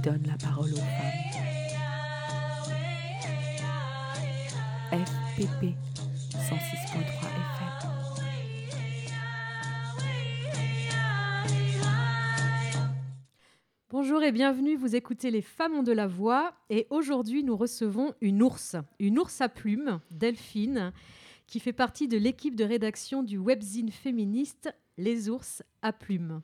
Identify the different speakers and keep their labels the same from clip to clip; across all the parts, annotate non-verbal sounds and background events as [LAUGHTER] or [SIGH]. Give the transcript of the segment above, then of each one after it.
Speaker 1: donne la parole aux femmes. FPP 106.3 FM.
Speaker 2: Bonjour et bienvenue, vous écoutez Les Femmes ont de la voix et aujourd'hui nous recevons une ours, une ours à plumes, Delphine, qui fait partie de l'équipe de rédaction du webzine féministe Les ours à plumes.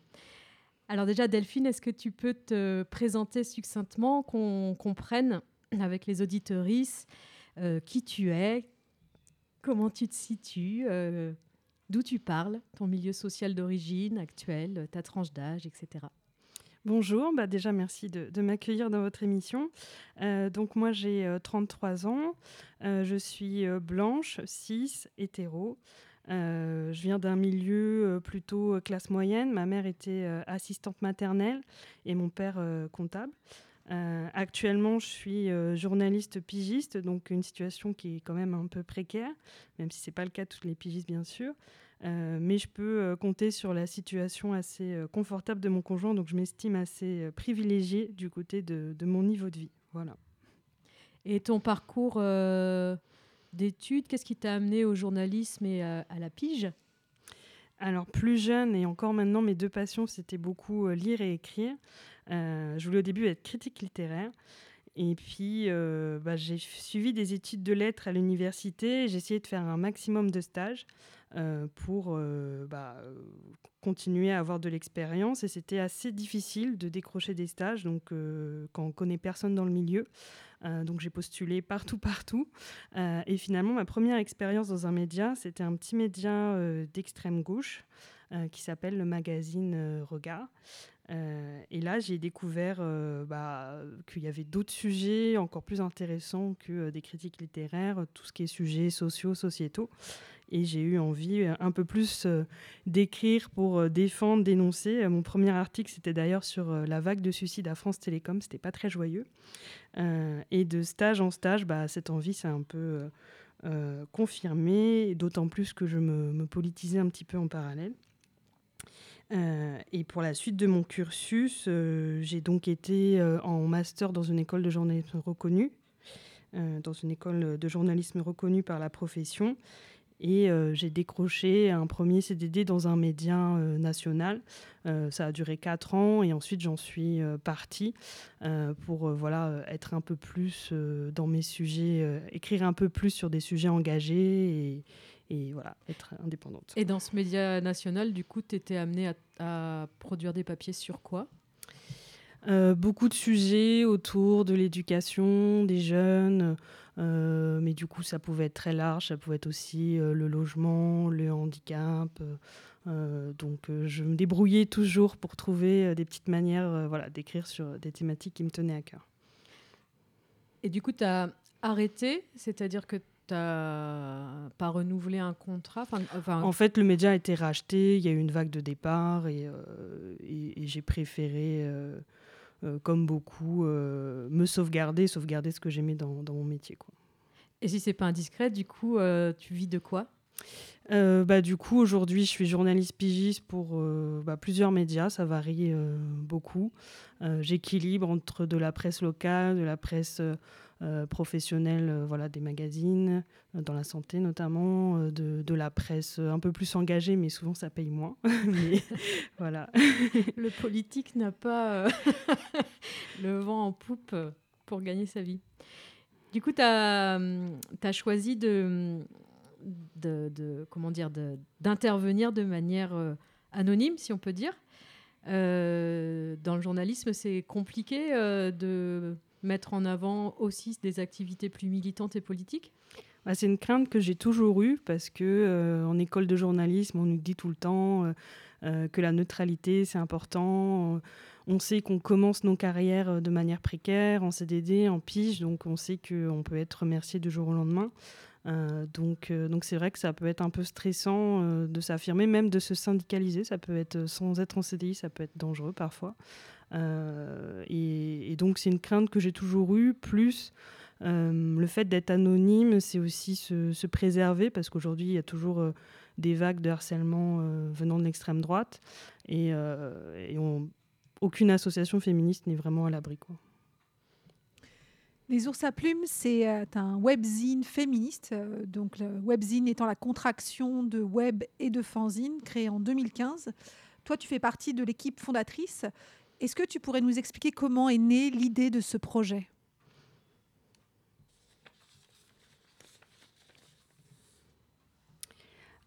Speaker 2: Alors déjà Delphine, est-ce que tu peux te présenter succinctement, qu'on comprenne avec les auditorices euh, qui tu es, comment tu te situes, euh, d'où tu parles, ton milieu social d'origine actuel, ta tranche d'âge, etc.
Speaker 3: Bonjour, bah déjà merci de, m'accueillir dans votre émission. Euh, donc moi j'ai euh, 33 ans, je suis blanche, cis, hétéro. Euh, je viens d'un milieu euh, plutôt euh, classe moyenne. Ma mère était assistante maternelle et mon père comptable. Actuellement, je suis journaliste pigiste, donc une situation qui est quand même un peu précaire, même si c'est pas le cas de tous les pigistes bien sûr. Mais je peux compter sur la situation assez confortable de mon conjoint, donc je m'estime assez privilégiée du côté de, de mon niveau de vie. Voilà.
Speaker 2: Et ton parcours d'études, qu'est-ce qui t'a amené au journalisme et à, à la pige?
Speaker 3: Alors plus jeune et encore maintenant, mes deux passions, c'était beaucoup euh, lire et écrire. Euh, je voulais au début être critique littéraire. Et puis, euh, bah, j'ai suivi des études de lettres à l'université. J'ai essayé de faire un maximum de stages euh, pour euh, bah, euh, continuer à avoir de l'expérience. Et c'était assez difficile de décrocher des stages donc, euh, quand on connaît personne dans le milieu. Euh, donc j'ai postulé partout, [LAUGHS] partout. Euh, et finalement, ma première expérience dans un média, c'était un petit média euh, d'extrême gauche euh, qui s'appelle le magazine euh, Regard. Euh, et là, j'ai découvert euh, bah, qu'il y avait d'autres sujets encore plus intéressants que euh, des critiques littéraires, tout ce qui est sujets sociaux, sociétaux. Et j'ai eu envie euh, un peu plus euh, d'écrire pour euh, défendre, dénoncer. Mon premier article, c'était d'ailleurs sur la vague de suicide à France Télécom. C'était pas très joyeux. Et de stage en stage, bah, cette envie s'est un peu confirmée, d'autant plus que je me, politisais un petit peu en parallèle. Et pour la suite de mon cursus, j'ai donc été en master dans une école de journalisme reconnue, dans une école de journalisme reconnue par la profession. Et euh, j'ai décroché un premier CDD dans un média euh, national. Euh, ça a duré quatre ans et ensuite j'en suis partie pour voilà, être un peu plus dans mes sujets, écrire un peu plus sur des sujets engagés et, voilà, être indépendante.
Speaker 2: Et dans ce média national, du coup, tu étais amenée à produire des papiers sur quoi?
Speaker 3: Euh, beaucoup de sujets autour de l'éducation des jeunes, euh, mais du coup ça pouvait être très large, ça pouvait être aussi euh, le logement, le handicap. donc je me débrouillais toujours pour trouver des petites manières voilà, d'écrire sur des thématiques qui me tenaient à cœur.
Speaker 2: Et du coup, tu as arrêté, c'est-à-dire que tu n'as pas renouvelé un contrat? Enfin, enfin,
Speaker 3: En fait, le média a été racheté, il y a eu une vague de départ et, euh, et- et j'ai préféré, euh, comme beaucoup, euh, me sauvegarder, sauvegarder ce que j'aimais dans, dans mon métier. Quoi.
Speaker 2: Et si c'est pas indiscret, du coup, euh, tu vis de quoi?
Speaker 3: Euh, bah, du coup, aujourd'hui, je suis journaliste pigiste pour euh, bah, plusieurs médias, ça varie euh, beaucoup. Euh, J'équilibre entre de la presse locale, de la presse euh, professionnelle, euh, voilà, des magazines, euh, dans la santé notamment, de, de la presse un peu plus engagée, mais souvent ça paye moins. [LAUGHS] [LAUGHS] voilà. [LAUGHS]
Speaker 2: Le politique n'a pas le vent en poupe pour gagner sa vie. Du coup, tu as, choisi de, de, de- comment dire, d'intervenir de, manière anonyme, si on peut dire. Dans le journalisme, c'est compliqué de mettre en avant aussi des activités plus militantes et politiques.
Speaker 3: Bah, c'est une crainte que j'ai toujours eue parce que euh, en école de journalisme, on nous dit tout le temps euh, euh, que la neutralité c'est important. On sait qu'on commence nos carrières de manière précaire, en CDD, en pige, donc on sait qu'on peut être remercié du jour au lendemain. Donc donc c'est vrai que ça peut être un peu stressant de s'affirmer, même de se syndicaliser. Ça peut être sans être en CDI, ça peut être dangereux parfois. Euh, et, donc c'est une crainte que j'ai toujours eue, plus euh, le fait d'être anonyme, c'est aussi se, se préserver parce qu'aujourd'hui, il y a toujours euh, des vagues de harcèlement venant de l'extrême droite. Et, aucune association féministe n'est vraiment à l'abri.
Speaker 4: Les ours à plumes, c'est un webzine féministe, donc le webzine étant la contraction de web et de fanzine, créé en 2015. Toi, tu fais partie de l'équipe fondatrice. Est-ce que tu pourrais nous expliquer comment est née l'idée de ce projet?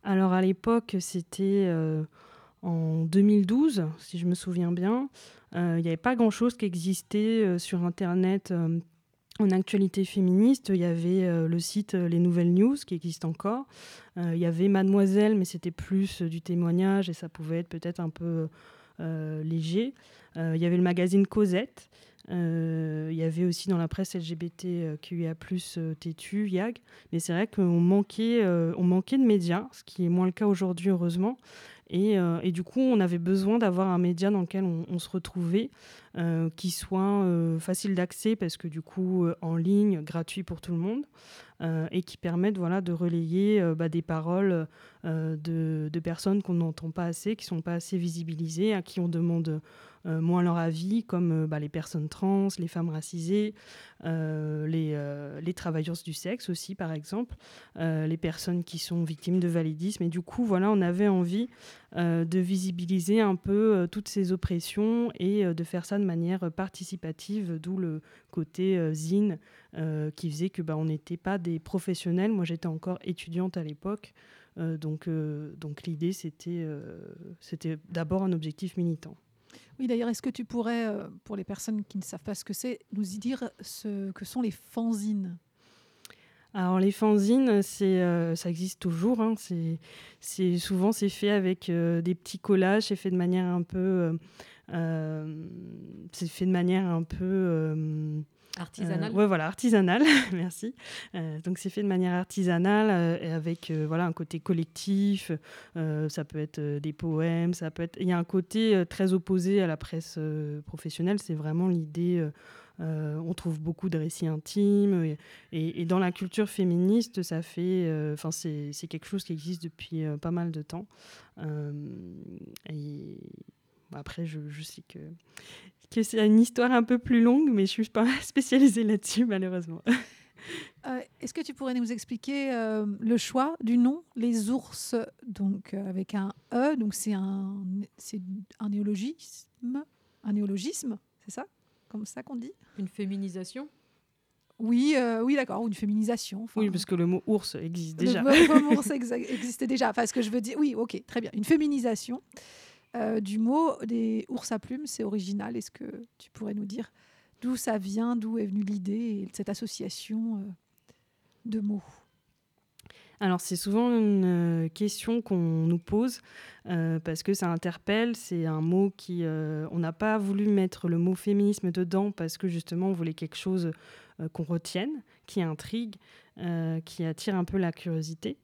Speaker 3: Alors à l'époque, c'était euh, en 2012, si je me souviens bien. Il n'y avait pas grand-chose qui existait sur Internet en actualité féministe, il y avait euh, le site euh, Les Nouvelles News qui existe encore. Euh, il y avait Mademoiselle, mais c'était plus du témoignage et ça pouvait être peut-être un peu léger. il y avait le magazine Cosette. Il y avait aussi dans la presse LGBT QIA+, Tétu, YAG. Mais c'est vrai qu'on manquait, on manquait de médias, ce qui est moins le cas aujourd'hui, heureusement. Euh, et, du coup, on avait besoin d'avoir un média dans lequel on, se retrouvait, euh, qui soit euh, facile d'accès, parce que du coup, en ligne, gratuit pour tout le monde, et qui permette voilà, de relayer bah, des paroles de, de, personnes qu'on n'entend pas assez, qui ne sont pas assez visibilisées, à qui on demande euh, moins leur avis, comme euh, bah, les personnes trans, les femmes racisées, euh, les, travailleuses du sexe aussi, par exemple, les personnes qui sont victimes de validisme. Et du coup, voilà, on avait envie de visibiliser un peu toutes ces oppressions et de faire ça de manière participative, d'où le côté zine qui faisait que bah, on n'était pas des professionnels. Moi, j'étais encore étudiante à l'époque. donc, donc l'idée, c'était d'abord un objectif militant.
Speaker 4: Oui, d'ailleurs, est-ce que tu pourrais, euh, pour les personnes qui ne savent pas ce que c'est, nous y dire ce que sont les fanzines?
Speaker 3: Alors les fanzines, euh, ça existe toujours. Hein. c'est, souvent c'est fait avec euh, des petits collages, c'est fait de manière un peu, c'est fait de manière un peu
Speaker 2: Artisanale.
Speaker 3: Euh, ouais, voilà, artisanale, [LAUGHS] merci. Euh, donc c'est fait de manière artisanale euh, avec voilà un côté collectif. ça peut être des poèmes, ça peut être. Il y a un côté très opposé à la presse professionnelle. C'est vraiment l'idée. on trouve beaucoup de récits intimes et, dans la culture féministe, ça fait, enfin c'est quelque chose qui existe depuis pas mal de temps. et après, je, je sais que que c'est une histoire un peu plus longue, mais je suis pas [LAUGHS] spécialisée là-dessus, malheureusement. [LAUGHS]
Speaker 4: Euh, est-ce que tu pourrais nous expliquer euh, le choix du nom Les ours, donc euh, avec un E, donc c'est un, c'est un néologisme, un néologisme, c'est ça? Comme ça qu'on dit?
Speaker 2: Une féminisation?
Speaker 4: Oui, oui, d'accord, ou une féminisation.
Speaker 3: Oui, parce que le mot ours existe déjà.
Speaker 4: Le mot ours [LAUGHS] existait déjà. Enfin, ce que je veux dire, oui, ok, très bien. Une féminisation. Euh, du mot des ours à plumes. C'est original. Est-ce que tu pourrais nous dire d'où ça vient, d'où est venue l'idée et cette association euh, de mots?
Speaker 3: Alors c'est souvent une euh, question qu'on nous pose parce que ça interpelle. C'est un mot qui on n'a pas voulu mettre le mot féminisme dedans parce que justement on voulait quelque chose qu'on retienne, qui intrigue, qui attire un peu la curiosité.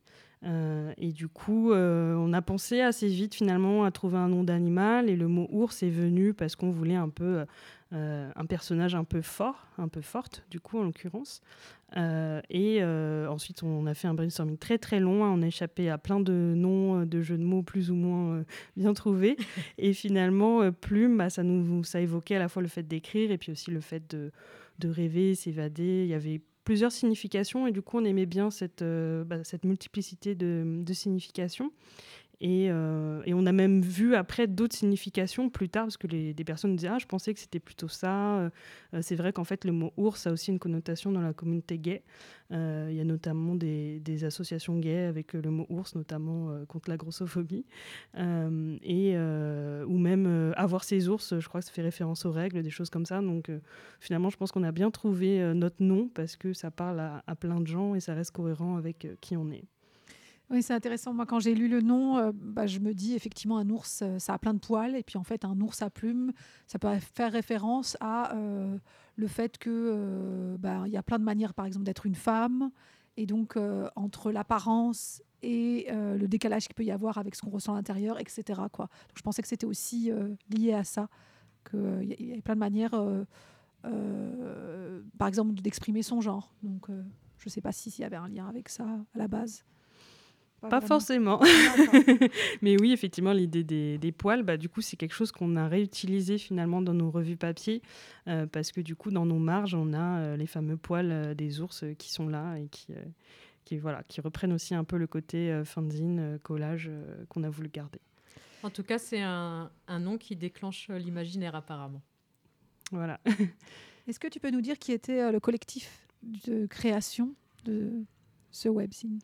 Speaker 3: Euh, et du coup, euh, on a pensé assez vite finalement à trouver un nom d'animal et le mot ours est venu parce qu'on voulait un peu euh, un personnage un peu fort, un peu forte du coup en l'occurrence. et ensuite, on a fait un brainstorming très très long, on a échappé à plein de noms, de jeux de mots plus ou moins bien trouvés. [LAUGHS] et finalement, plume, bah, ça nous ça évoquait à la fois le fait d'écrire et puis aussi le fait de, de rêver, s'évader. Il y avait plusieurs significations et du coup on aimait bien cette, euh, bah, multiplicité de significations. Et, euh, et, on a même vu après d'autres significations plus tard, parce que les, des personnes disaient Ah, je pensais que c'était plutôt ça. Euh, c'est vrai qu'en fait, le mot ours a aussi une connotation dans la communauté gay. Il y a notamment des, associations gays avec le mot ours, notamment contre la grossophobie. et, ou même avoir ses ours, je crois que ça fait référence aux règles, des choses comme ça. Donc finalement, je pense qu'on a bien trouvé notre nom parce que ça parle à, plein de gens et ça reste cohérent avec qui on est.
Speaker 4: Oui, c'est intéressant. Moi, quand j'ai lu le nom, euh, bah, je me dis effectivement un ours, euh, ça a plein de poils. Et puis en fait, un ours à plumes, ça peut faire référence à euh, le fait que bah, y a plein de manières, par exemple, d'être une femme. Et donc, entre l'apparence et le décalage qu'il peut y avoir avec ce qu'on ressent à l'intérieur, etc. Donc, je pensais que c'était aussi lié à ça, qu'il y, y avait plein de manières, par exemple, d'exprimer son genre. Donc, je ne sais pas s'il y avait un lien avec ça à la base.
Speaker 3: Pas, forcément. [LAUGHS] Mais oui, effectivement, l'idée des, poils, bah, du coup, c'est quelque chose qu'on a réutilisé finalement dans nos revues papier, euh, parce que du coup, dans nos marges, on a euh, les fameux poils euh, des ours qui sont là et qui, qui, voilà, qui reprennent aussi un peu le côté fanzine, collage qu'on a voulu garder.
Speaker 2: En tout cas, c'est un, un nom qui déclenche l'imaginaire apparemment.
Speaker 3: Voilà. [LAUGHS]
Speaker 4: Est-ce que tu peux nous dire qui était le collectif de création de ce webzine?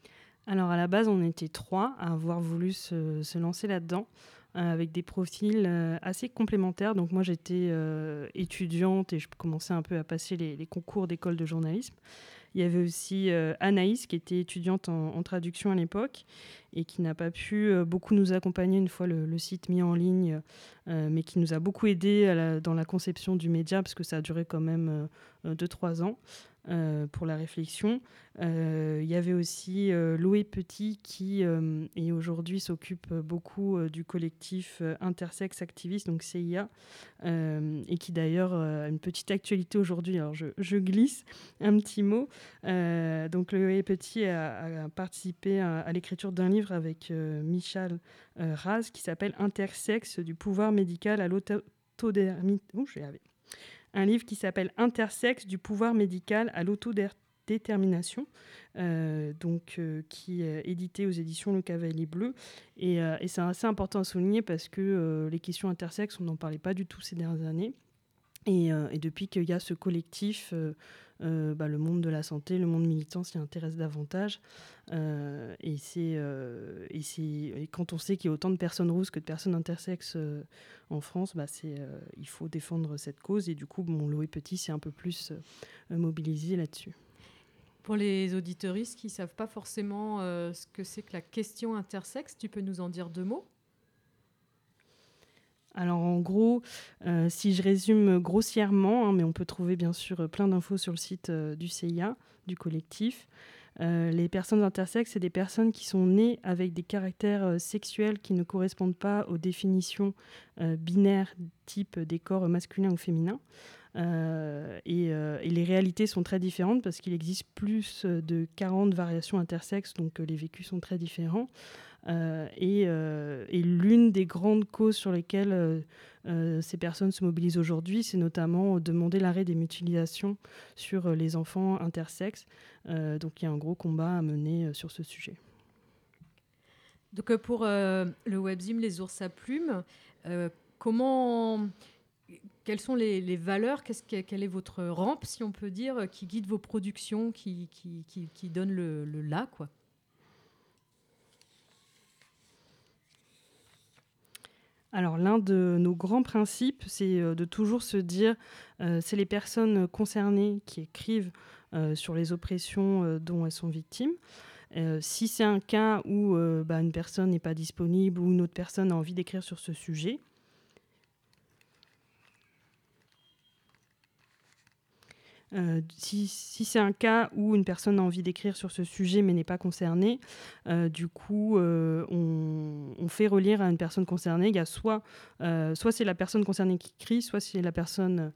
Speaker 3: Alors à la base, on était trois à avoir voulu se, lancer là-dedans euh, avec des profils euh, assez complémentaires. Donc moi j'étais euh, étudiante et je commençais un peu à passer les, concours d'école de journalisme. Il y avait aussi Anaïs qui était étudiante en, traduction à l'époque et qui n'a pas pu beaucoup nous accompagner une fois le, site mis en ligne, mais qui nous a beaucoup aidé dans la conception du média parce que ça a duré quand même 2-3 ans. Euh, pour la réflexion. Euh, il y avait aussi euh, Loé Petit qui aujourd'hui s'occupe beaucoup du collectif Intersex Activiste, donc CIA, et qui d'ailleurs a une petite actualité aujourd'hui. Alors je, glisse un petit mot. donc Loé Petit a, participé à, l'écriture d'un livre avec Michel Raz qui s'appelle Intersex du pouvoir médical à vais un livre qui s'appelle Intersexe du pouvoir médical à l'autodétermination, euh, donc euh, qui est édité aux éditions Le Cavalier Bleu. Euh, et c'est assez important à souligner parce que les questions intersexes, on n'en parlait pas du tout ces dernières années. Et, et depuis qu'il y a ce collectif euh, bah, le monde de la santé, le monde militant s'y intéresse davantage. Euh, et, c'est, euh, quand on sait qu'il y a autant de personnes rousses que de personnes intersexes en France, bah, il faut défendre cette cause. Et du coup, mon Loé Petit s'est un peu plus mobilisé là-dessus.
Speaker 2: Pour les auditeuristes qui ne savent pas forcément ce que c'est que la question intersexe, tu peux nous en dire deux mots?
Speaker 3: Alors en gros, euh, si je résume grossièrement, hein, mais on peut trouver bien sûr plein d'infos sur le site euh, du CIA, du collectif, euh, les personnes intersexes, c'est des personnes qui sont nées avec des caractères sexuels qui ne correspondent pas aux définitions binaires type des corps masculins ou féminins. Et, et, les réalités sont très différentes parce qu'il existe plus de 40 variations intersexes, donc les vécus sont très différents. Euh, euh, et, l'une des grandes causes sur lesquelles euh, ces personnes se mobilisent aujourd'hui, c'est notamment demander l'arrêt des mutilations sur les enfants intersexes. donc il y a un gros combat à mener sur ce sujet.
Speaker 2: Donc pour le webzine Les ours à plumes, comment quelles sont les, valeurs Quelle est votre rampe, si on peut dire, qui guide vos productions, qui, donne le, le là quoi?
Speaker 3: Alors l'un de nos grands principes, c'est euh, de toujours se dire, euh, c'est les personnes concernées qui écrivent euh, sur les oppressions dont elles sont victimes. si c'est un cas où bah, une personne n'est pas disponible ou une autre personne a envie d'écrire sur ce sujet, Euh, si, c'est un cas où une personne a envie d'écrire sur ce sujet mais n'est pas concernée, euh, du coup, euh, on, fait relire à une personne concernée. Il y a soit, soit c'est la personne concernée qui écrit, soit c'est la personne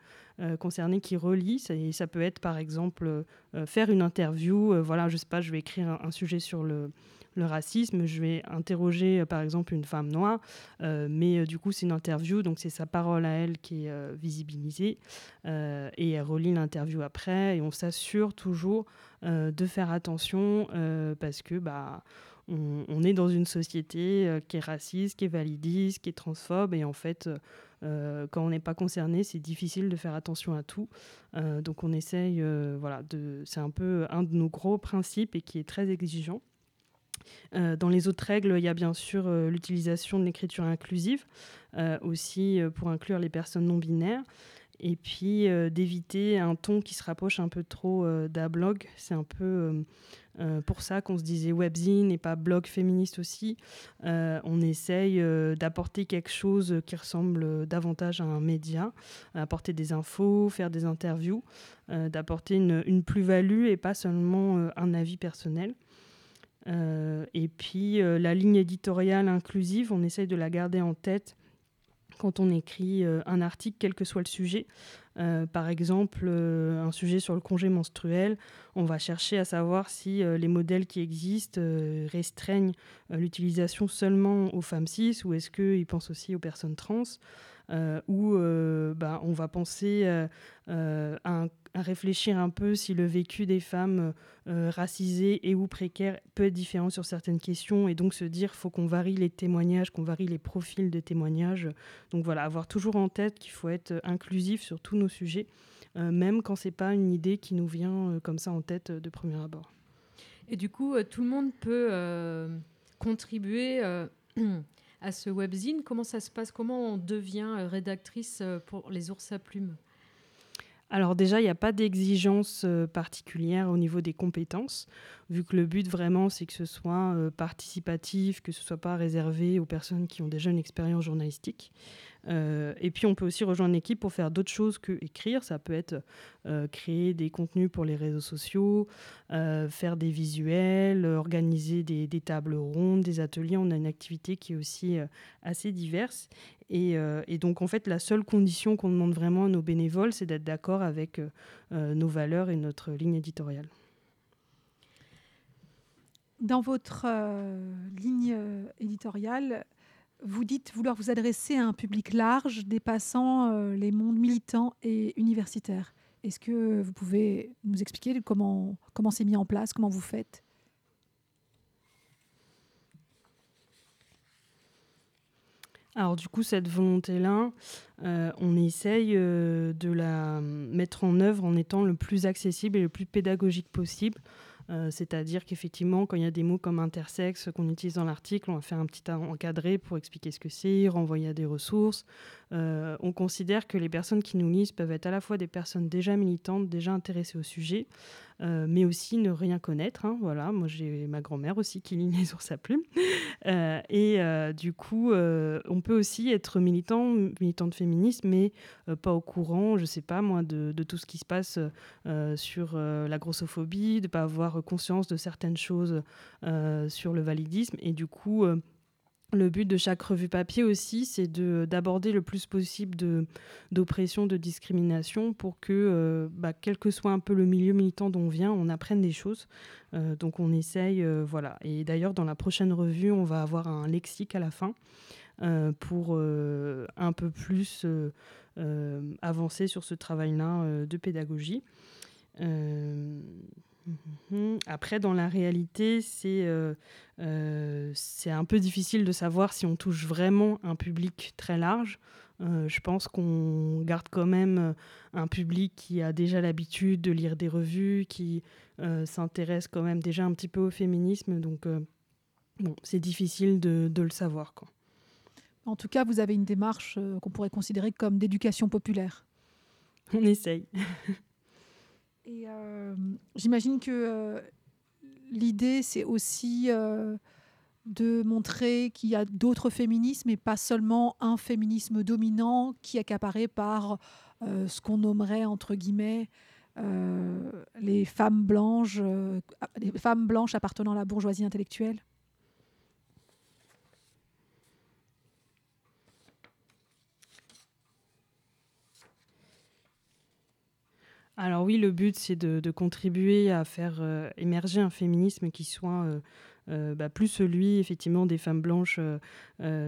Speaker 3: concernée qui relit. Ça, peut être par exemple faire une interview. voilà, je sais pas, je vais écrire un sujet sur le le racisme, je vais interroger euh, par exemple une femme noire, euh, mais euh, du coup c'est une interview, donc c'est sa parole à elle qui est visibilisée, et elle relit l'interview après, et on s'assure toujours de faire attention parce que bah, on, est dans une société qui est raciste, qui est validiste, qui est transphobe, et en fait, quand on n'est pas concerné, c'est difficile de faire attention à tout. donc on essaye, voilà, c'est un peu un de nos gros principes et qui est très exigeant. Euh, dans les autres règles, il y a bien sûr euh, l'utilisation de l'écriture inclusive, euh, aussi pour inclure les personnes non binaires, et puis d'éviter un ton qui se rapproche un peu trop d'un blog. C'est un peu pour ça qu'on se disait webzine et pas blog féministe aussi. on essaye d'apporter quelque chose qui ressemble davantage à un média, apporter des infos, faire des interviews, d'apporter une, une plus-value et pas seulement un avis personnel. Euh, et puis euh, la ligne éditoriale inclusive, on essaye de la garder en tête quand on écrit euh, un article, quel que soit le sujet. par exemple, un sujet sur le congé menstruel, on va chercher à savoir si les modèles qui existent restreignent l'utilisation seulement aux femmes cis ou est-ce qu'ils pensent aussi aux personnes trans. Euh, bah, on va penser euh, à, réfléchir un peu si le vécu des femmes racisées et ou précaires peut être différent sur certaines questions et donc se dire faut qu'on varie les témoignages, qu'on varie les profils des témoignages. Donc voilà, avoir toujours en tête qu'il faut être inclusif sur tous nos sujets, même quand c'est pas une idée qui nous vient comme ça en tête de premier abord.
Speaker 2: Et du coup, tout le monde peut contribuer [CLEARS THROAT] à ce webzine. Comment ça se passe? Comment on devient euh, rédactrice euh, pour les ours à plumes?
Speaker 3: Alors déjà, il n'y a pas d'exigence euh, particulière au niveau des compétences, vu que le but vraiment, c'est que ce soit participatif, que ce ne soit pas réservé aux personnes qui ont déjà une expérience journalistique. Euh, et puis on peut aussi rejoindre une équipe pour faire d'autres choses que écrire. Ça peut être euh, créer des contenus pour les réseaux sociaux, euh, faire des visuels, organiser des, tables rondes, des ateliers. On a une activité qui est aussi assez diverse. Et, et, donc en fait, la seule condition qu'on demande vraiment à nos bénévoles, c'est d'être d'accord avec nos valeurs et notre ligne éditoriale.
Speaker 4: Dans votre ligne éditoriale, vous dites vouloir vous adresser à un public large dépassant euh, les mondes militants et universitaires. Est-ce que vous pouvez nous expliquer comment, comment c'est mis en place, comment vous faites?
Speaker 3: Alors du coup, cette volonté-là, euh, on essaye euh, de la mettre en œuvre en étant le plus accessible et le plus pédagogique possible. Euh, c'est-à-dire qu'effectivement, quand il y a des mots comme intersexe qu'on utilise dans l'article, on va faire un petit encadré pour expliquer ce que c'est, renvoyer à des ressources. Euh, on considère que les personnes qui nous lisent peuvent être à la fois des personnes déjà militantes, déjà intéressées au sujet, euh, mais aussi ne rien connaître. Hein, voilà, moi j'ai ma grand-mère aussi qui lit [LAUGHS] les ours à plumes. Euh, et du coup, on peut aussi être militant, militant de féminisme, mais pas au courant, je sais pas moi, de, de tout ce qui se passe sur la grossophobie, de pas avoir conscience de certaines choses sur le validisme. Et du coup, le but de chaque revue papier aussi, c'est d'aborder le plus possible d'oppression, de, discrimination pour que, euh, bah, quel que soit un peu le milieu militant dont on vient, on apprenne des choses. Euh, donc on essaye, euh, voilà. Et d'ailleurs, dans la prochaine revue, on va avoir un lexique à la fin pour un peu plus avancer sur ce travail-là de pédagogie. Mhm. Après, dans la réalité, euh, euh, c'est un peu difficile de savoir si on touche vraiment un public très large. Euh, je pense qu'on garde quand même un public qui a déjà l'habitude de lire des revues, qui s'intéresse quand même déjà un petit peu au féminisme. Donc, bon, c'est difficile de, de, le savoir. Quoi.
Speaker 4: En tout cas, vous avez une démarche qu'on pourrait considérer comme d'éducation populaire.
Speaker 3: On essaye. [LAUGHS]
Speaker 4: Et euh, j'imagine que euh, l'idée, c'est aussi euh, de montrer qu'il y a d'autres féminismes et pas seulement un féminisme dominant qui est accaparé par ce qu'on nommerait, entre guillemets, les femmes blanches, les femmes blanches appartenant à la bourgeoisie intellectuelle.
Speaker 3: Alors oui, le but, c'est de, contribuer à faire euh, émerger un féminisme qui soit euh, euh, bah, plus celui, effectivement, des femmes blanches,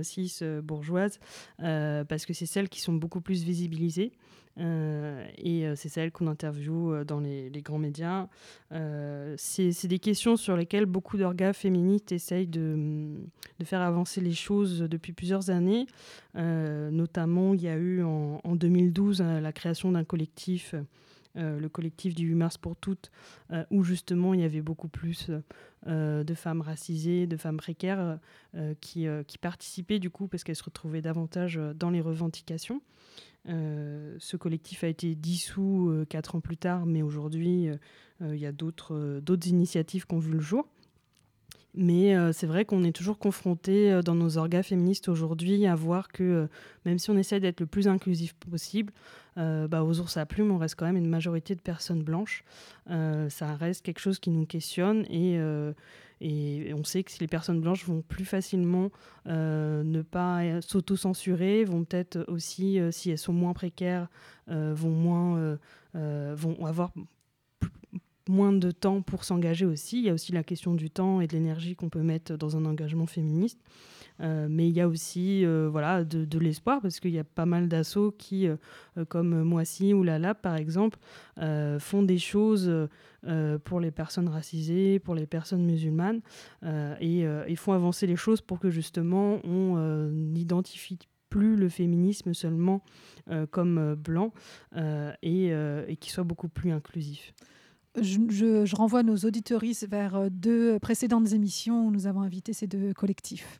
Speaker 3: cis, bourgeoises, parce que c'est celles qui sont beaucoup plus visibilisées. et c'est celles qu'on interviewe dans les, grands médias. c'est des questions sur lesquelles beaucoup d'organes féministes essayent de, faire avancer les choses depuis plusieurs années. notamment, il y a eu en, en 2012 la création d'un collectif euh, le collectif du 8 mars pour toutes, euh, où justement il y avait beaucoup plus euh, de femmes racisées, de femmes précaires qui, qui, participaient du coup parce qu'elles se retrouvaient davantage dans les revendications. ce collectif a été dissous quatre ans plus tard, mais aujourd'hui il y a d'autres initiatives qui ont vu le jour. Mais c'est vrai qu'on est toujours confronté dans nos orgas féministes aujourd'hui à voir que même si on essaie d'être le plus inclusif possible, euh, bah, aux ours à plumes, on reste quand même une majorité de personnes blanches. Euh, ça reste quelque chose qui nous questionne et, euh, on sait que les personnes blanches vont plus facilement ne pas s'auto-censurer, vont peut-être aussi, si elles sont moins précaires, vont, moins, vont avoir moins de temps pour s'engager aussi. Il y a aussi la question du temps et de l'énergie qu'on peut mettre dans un engagement féministe. Euh, mais il y a aussi euh, voilà, de, l'espoir parce qu'il y a pas mal d'assauts qui, euh, comme Moissy ou la Lab par exemple, font des choses pour les personnes racisées, pour les personnes musulmanes et, et, font avancer les choses pour que justement on n'identifie plus le féminisme seulement comme blanc et, et qu'il soit beaucoup plus inclusif.
Speaker 4: Je, renvoie nos auditoristes vers deux précédentes émissions où nous avons invité ces deux collectifs.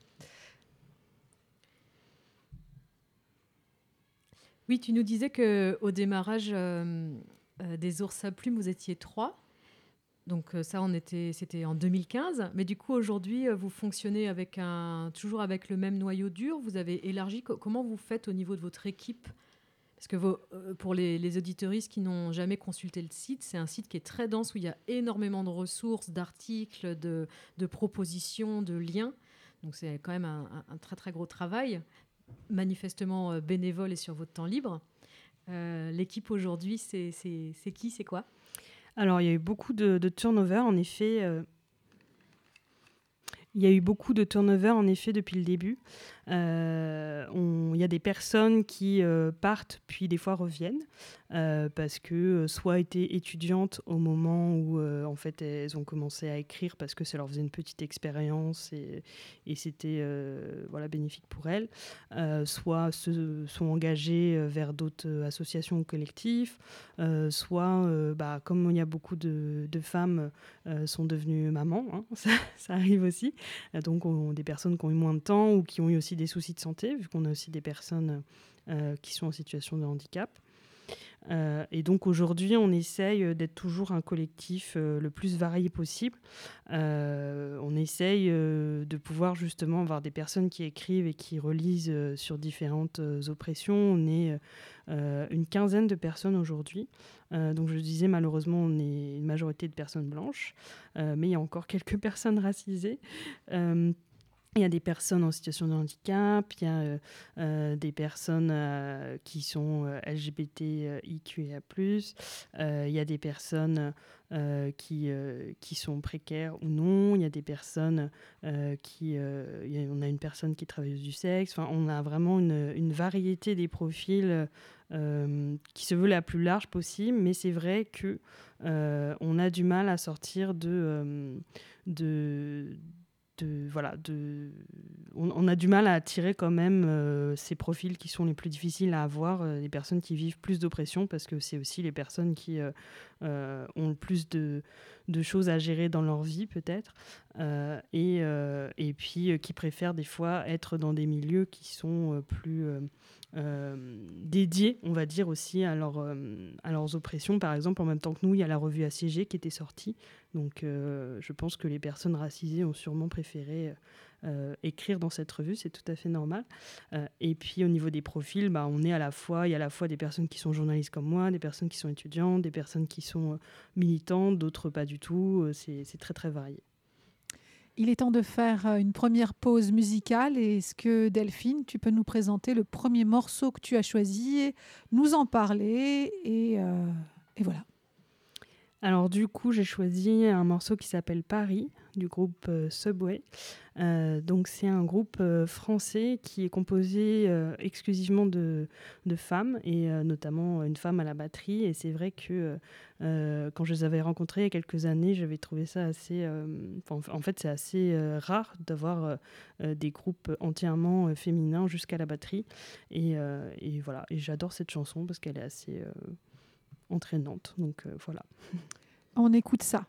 Speaker 2: Oui, tu nous disais qu'au démarrage euh, euh, des ours à plumes, vous étiez trois. Donc euh, ça, on était, c'était en 2015. Mais du coup, aujourd'hui, vous fonctionnez avec un, toujours avec le même noyau dur. Vous avez élargi. Comment vous faites au niveau de votre équipe? Parce que vos, pour les, auditoristes qui n'ont jamais consulté le site, c'est un site qui est très dense où il y a énormément de ressources, d'articles, de, propositions, de liens. Donc c'est quand même un, très très gros travail manifestement euh, bénévole et sur votre temps libre. Euh, l'équipe aujourd'hui, c'est qui C'est quoi?
Speaker 3: Alors, il y a eu beaucoup de, de turnover, en effet. Euh, il y a eu beaucoup de turnover, en effet, depuis le début. Il y a des personnes qui partent, puis des fois reviennent. Euh, parce que euh, soit étaient étudiantes au moment où euh, en fait elles ont commencé à écrire parce que ça leur faisait une petite expérience et, c'était voilà bénéfique pour elles, soit se sont engagées vers d'autres associations ou collectifs, soit bah, comme il y a beaucoup de, femmes sont devenues mamans, hein, [LAUGHS] ça, arrive aussi, donc on, des personnes qui ont eu moins de temps ou qui ont eu aussi des soucis de santé vu qu'on a aussi des personnes qui sont en situation de handicap. Euh, et donc aujourd'hui, on essaye euh, d'être toujours un collectif euh, le plus varié possible. on essaye de pouvoir justement avoir des personnes qui écrivent et qui relisent sur différentes oppressions. On est une quinzaine de personnes aujourd'hui. donc je disais malheureusement, on est une majorité de personnes blanches, mais il y a encore [LAUGHS] quelques personnes racisées. Il y a des personnes en situation de handicap, il y a euh, euh, des personnes euh, qui sont LGBTIQIA+, il y a des personnes qui, qui sont précaires ou non, il y a des personnes qui... on a une personne qui travaille du sexe, enfin, on a vraiment une, une variété des profils qui se veut la plus large possible, mais c'est vrai que on a du mal à sortir de... de voilà, on, a du mal à attirer quand même euh, ces profils qui sont les plus difficiles à avoir, euh, les personnes qui vivent plus d'oppression, parce que c'est aussi les personnes qui euh, ont le plus de, choses à gérer dans leur vie peut-être, et, et puis qui préfèrent des fois être dans des milieux qui sont plus dédiés, on va dire aussi à, leur, à leurs oppressions. Par exemple, en même temps que nous, il y a la revue ACG qui était sortie, donc je pense que les personnes racisées ont sûrement préféré euh, écrire dans cette revue, c'est tout à fait normal. Euh, et puis au niveau des profils, bah, on est à la fois, il y a à la fois des personnes qui sont journalistes comme moi, des personnes qui sont étudiantes, des personnes qui sont euh, militantes, d'autres pas du tout. c'est très très varié.
Speaker 4: Il est temps de faire une première pause musicale. Est-ce que Delphine, tu peux nous présenter le premier morceau que tu as choisi, nous en parler et, et voilà.
Speaker 3: Alors du coup, j'ai choisi un morceau qui s'appelle Paris du groupe Subway. Euh, donc c'est un groupe euh, français qui est composé euh, exclusivement de, femmes et notamment une femme à la batterie. Et c'est vrai que quand je les avais rencontrés il y a quelques années, j'avais trouvé ça assez... en fait c'est assez rare d'avoir des groupes entièrement féminins jusqu'à la batterie. Et, et voilà, et j'adore cette chanson parce qu'elle est assez entraînante. Donc voilà.
Speaker 4: On écoute ça.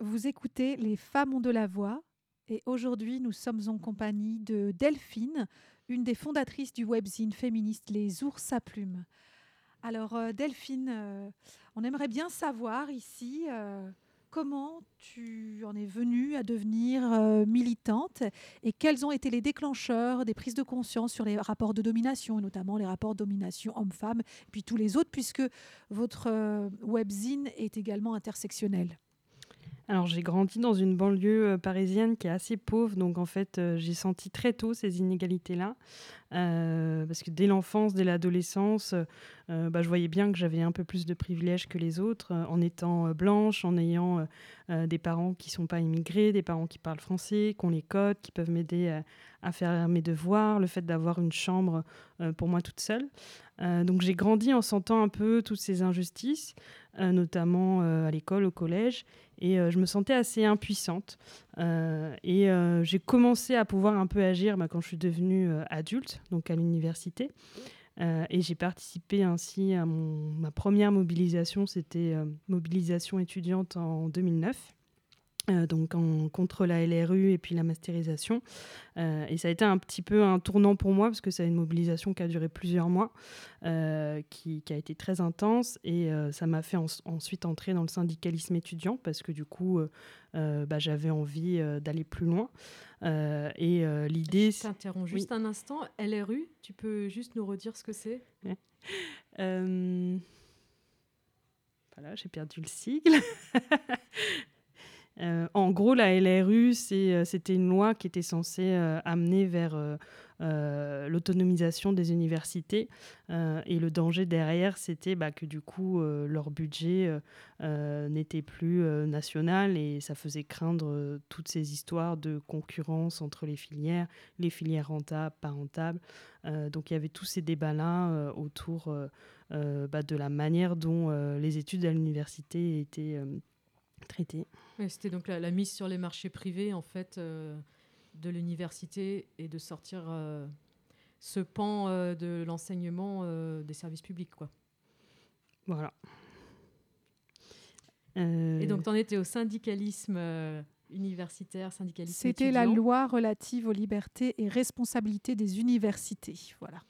Speaker 4: Vous écoutez Les Femmes ont de la voix et aujourd'hui nous sommes en compagnie de Delphine, une des fondatrices du webzine féministe Les Ours à Plumes. Alors euh, Delphine, euh, on aimerait bien savoir ici euh, comment tu en es venue à devenir militante et quels ont été les déclencheurs des prises de conscience sur les rapports de domination, et notamment les rapports de domination homme-femme, puis tous les autres, puisque votre webzine est également intersectionnel.
Speaker 3: Alors j'ai grandi dans une banlieue euh, parisienne qui est assez pauvre, donc en fait euh, j'ai senti très tôt ces inégalités-là, Euh, parce que dès l'enfance, dès l'adolescence, bah, je voyais bien que j'avais un peu plus de privilèges que les autres, en étant blanche, en ayant des parents qui sont pas immigrés, des parents qui parlent français, qui ont les codes, qui peuvent m'aider à, à faire mes devoirs, le fait d'avoir une chambre pour moi toute seule. Donc j'ai grandi en sentant un peu toutes ces injustices, notamment à l'école, au collège, et euh, je me sentais assez impuissante. Euh, et euh, j'ai commencé à pouvoir un peu agir bah, quand je suis devenue adulte, donc à l'université. Et j'ai participé ainsi à ma première mobilisation, c'était mobilisation étudiante en 2009. Euh, donc en, contre la LRU et puis la mastérisation. Euh, et ça a été un petit peu un tournant pour moi parce que c'est une mobilisation qui a duré plusieurs mois, euh, qui, qui a été très intense et euh, ça m'a fait en- ensuite entrer dans le syndicalisme étudiant parce que du coup bah, j'avais envie d'aller plus loin. Et l'idée,
Speaker 2: Je t'interromps juste un instant. LRU, tu peux juste nous redire ce que c'est?
Speaker 3: Voilà, j'ai perdu le sigle. [LAUGHS] Euh, en gros, la LRU, euh, c'était une loi qui était censée euh, amener vers l'autonomisation des universités. Et le danger derrière, c'était bah, que du coup, leur budget n'était plus national et ça faisait craindre toutes ces histoires de concurrence entre les filières, les filières rentables, pas rentables. Donc il y avait tous ces débats-là autour bah, de la manière dont les études à l'université étaient
Speaker 2: C'était donc la, la mise sur les marchés privés en fait euh, de l'université et de sortir euh, ce pan euh, de l'enseignement euh, des services publics quoi.
Speaker 3: Voilà. Euh,
Speaker 2: Et donc tu en étais au syndicalisme euh, universitaire, syndicalisme
Speaker 4: C'était la loi relative aux libertés et responsabilités des universités. Voilà.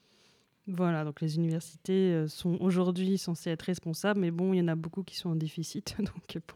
Speaker 3: Voilà, donc les universités sont aujourd'hui censées être responsables, mais bon, il y en a beaucoup qui sont en déficit, [LAUGHS] donc bon,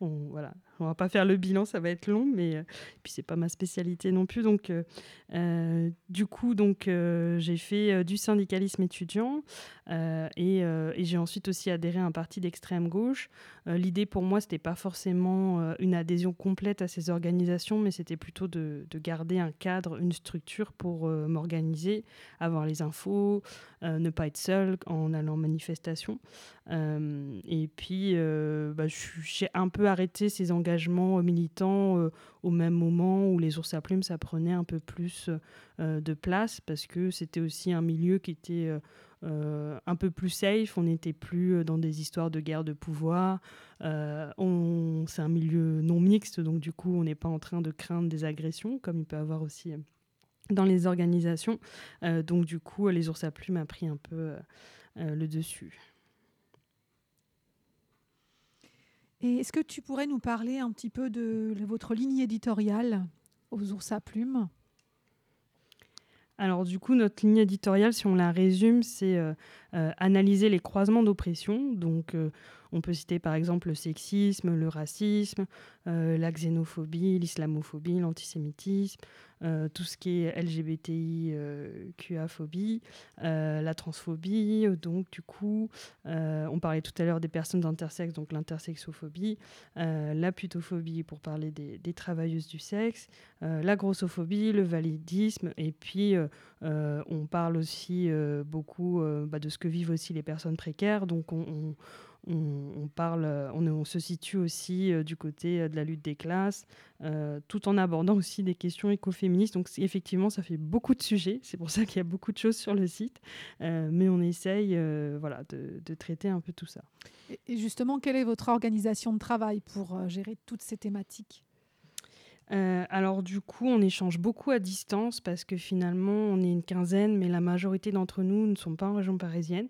Speaker 3: on, voilà, on va pas faire le bilan, ça va être long, mais euh, puis c'est pas ma spécialité non plus, donc euh, euh, du coup, donc euh, j'ai fait du syndicalisme étudiant et, j'ai ensuite aussi adhéré à un parti d'extrême gauche. L'idée pour moi, c'était pas forcément une adhésion complète à ces organisations, mais c'était plutôt de, de garder un cadre, une structure pour m'organiser, avoir les infos, ne pas être seul en allant en manifestation. Et puis, bah, j'ai un peu arrêté ces engagements euh, militants euh, au même moment où les ours à plumes, ça prenait un peu plus euh, de place parce que c'était aussi un milieu qui était un peu plus safe. On n'était plus dans des histoires de guerre de pouvoir. On- C'est un milieu non mixte, donc du coup, on n'est pas en train de craindre des agressions comme il peut avoir aussi dans les organisations. Donc du coup, les ours à plumes a pris un peu le dessus.
Speaker 4: Et est-ce que tu pourrais nous parler un petit peu de votre ligne éditoriale aux ours à plumes?
Speaker 3: Alors du coup, notre ligne éditoriale, si on la résume, c'est euh, euh, analyser les croisements d'oppression. Donc euh, on peut citer par exemple le sexisme, le racisme, euh, la xénophobie, l'islamophobie, l'antisémitisme, euh, tout ce qui est LGBTI, euh, la transphobie. Donc du coup, on parlait tout à l'heure des personnes intersexes, donc l'intersexophobie, la putophobie pour parler des, travailleuses du sexe, la grossophobie, le validisme, et puis on parle aussi beaucoup bah, de ce que vivent aussi les personnes précaires. On- parle, on, se situe aussi euh, du côté euh, de la lutte des classes, euh, tout en abordant aussi des questions écoféministes. Donc effectivement, ça fait beaucoup de sujets. C'est pour ça qu'il y a beaucoup de choses sur le site, mais on essaye, voilà, de, de traiter un peu tout ça.
Speaker 4: Et- justement, quelle est votre organisation de travail pour gérer toutes ces thématiques?
Speaker 3: Euh, alors du coup, on échange beaucoup à distance parce que finalement, on est une quinzaine, mais la majorité d'entre nous ne sont pas en région parisienne.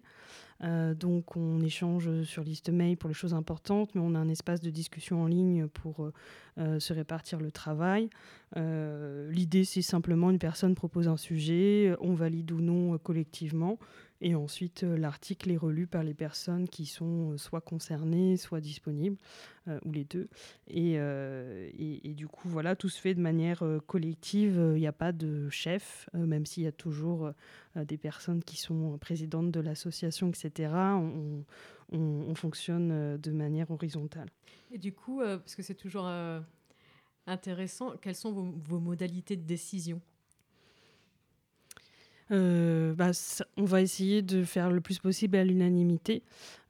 Speaker 3: Euh, donc on échange sur liste mail pour les choses importantes, mais on a un espace de discussion en ligne pour euh, se répartir le travail. L'idée, c'est simplement une personne propose un sujet, on valide ou non collectivement, et ensuite euh, l'article est relu par les personnes qui sont euh, soit concernées, soit disponibles, euh, ou les deux. Et, du coup, voilà, tout se fait de manière collective. Il n'y a pas de chef, même s'il y a toujours des personnes qui sont présidentes de l'association, etc. On, on- on fonctionne de manière horizontale.
Speaker 2: Et du coup, parce que c'est toujours intéressant, quelles sont vos modalités de décision?
Speaker 3: Euh, bah, on va essayer de faire le plus possible à l'unanimité,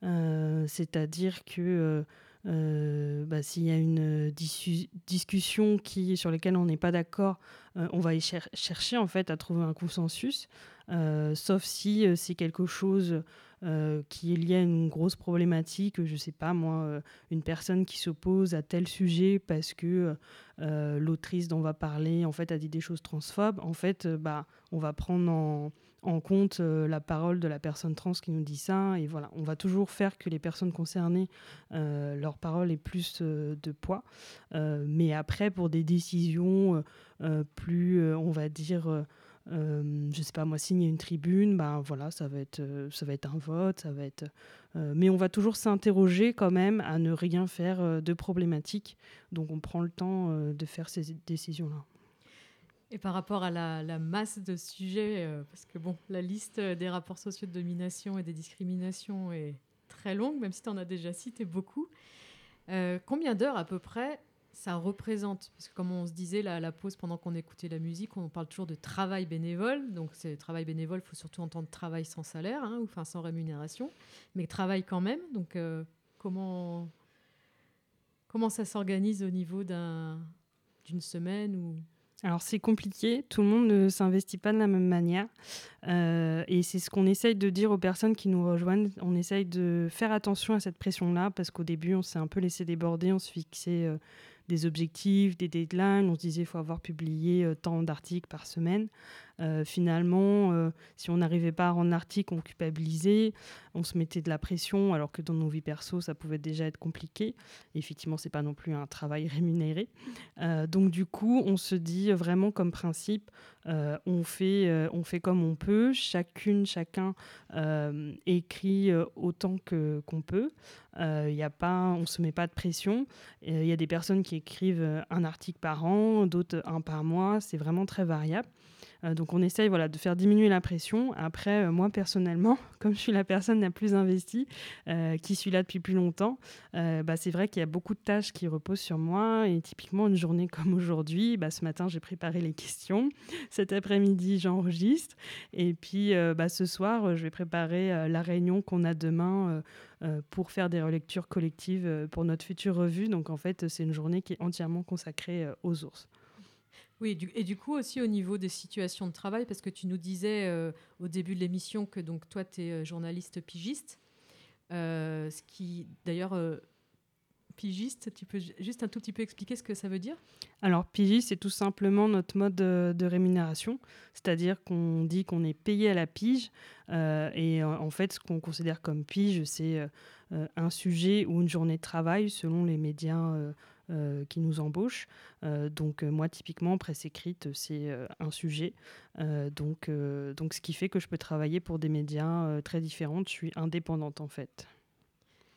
Speaker 3: Euh, c'est-à-dire que euh, bah, s'il y a une discussion qui, sur laquelle on n'est pas d'accord, on va y cher- chercher en fait à trouver un consensus, sauf si c'est quelque chose euh, qui est lié à une grosse problématique, je sais pas moi, euh, une personne qui s'oppose à tel sujet parce que euh, l'autrice dont on va parler en fait a dit des choses transphobes, en fait, euh, bah on va prendre en, compte euh, la parole de la personne trans qui nous dit ça. Et voilà, on va toujours faire que les personnes concernées, euh, leur parole ait plus euh, de poids. Euh, mais après, pour des décisions euh, euh, plus, euh, on va dire, euh, je sais pas moi, signer une tribune, ben voilà, ça va être, euh, ça va être un vote, ça va être. euh, mais on va toujours s'interroger quand même à ne rien faire de problématique. Donc on prend le temps de faire ces décisions-là.
Speaker 2: Et par rapport à la, masse de sujets, parce que bon, la liste des rapports sociaux de domination et des discriminations est très longue, même si tu en as déjà cité beaucoup. Combien d'heures à peu près ça représente Parce que comme on se disait à la pause pendant qu'on écoutait la musique, on parle toujours de travail bénévole. Donc c'est travail bénévole, il faut surtout entendre travail sans salaire, hein, ou enfin sans rémunération, mais travail quand même. Donc euh, comment, comment ça s'organise au niveau d'un- d'une semaine ou?
Speaker 3: Alors c'est compliqué, tout le monde ne s'investit pas de la même manière. Euh, et c'est ce qu'on essaye de dire aux personnes qui nous rejoignent. On essaye de faire attention à cette pression-là parce qu'au début, on s'est un peu laissé déborder, on se fixait euh, des objectifs, des deadlines, on se disait qu'il faut avoir publié euh, tant d'articles par semaine. Euh, finalement, euh, si on n'arrivait pas à rendre l'article, on culpabilisait, on se mettait de la pression, alors que dans nos vies perso, ça pouvait déjà être compliqué. Et effectivement, c'est pas non plus un travail [LAUGHS] rémunéré. Euh, donc du coup, on se dit vraiment comme principe, on, fait, on fait comme on peut, chacune, chacun écrit autant que qu'on peut. Il y a pas, on se met pas de pression. Il y a des personnes qui écrivent un article par an, d'autres un par mois. C'est vraiment très variable. Euh, donc on essaye voilà, de faire diminuer la pression. Après, euh, moi personnellement, [LAUGHS] comme je suis la personne la plus investie, euh, qui suis là depuis plus longtemps, bah, c'est vrai qu'il y a beaucoup de tâches qui reposent sur moi. Et typiquement, une journée comme aujourd'hui, bah, ce matin, j'ai préparé les questions. [LAUGHS] Cet après-midi, j'enregistre. Et puis bah, ce soir, je vais préparer la réunion qu'on a demain. pour faire des relectures collectives pour notre future revue. Donc en fait, c'est une journée qui est entièrement consacrée aux ours.
Speaker 2: Oui, et du, coup aussi au niveau des situations de travail, parce que tu nous disais euh, au début de l'émission que donc toi tu es journaliste pigiste, euh, ce qui d'ailleurs euh, pigiste, tu peux ju- juste un tout petit peu expliquer ce que ça veut dire?
Speaker 3: Alors, pigiste, c'est tout simplement notre mode de, rémunération, c'est-à-dire qu'on dit qu'on est payé à la pige, euh, et euh, en fait, ce qu'on considère comme pige, c'est euh, euh, un sujet ou une journée de travail selon les médias euh, euh, qui nous embauchent. Euh, donc, euh, moi, typiquement, presse écrite, c'est euh, un sujet. Euh, donc, euh, donc, ce qui fait que je peux travailler pour des médias euh, très différents. Je suis indépendante, en fait.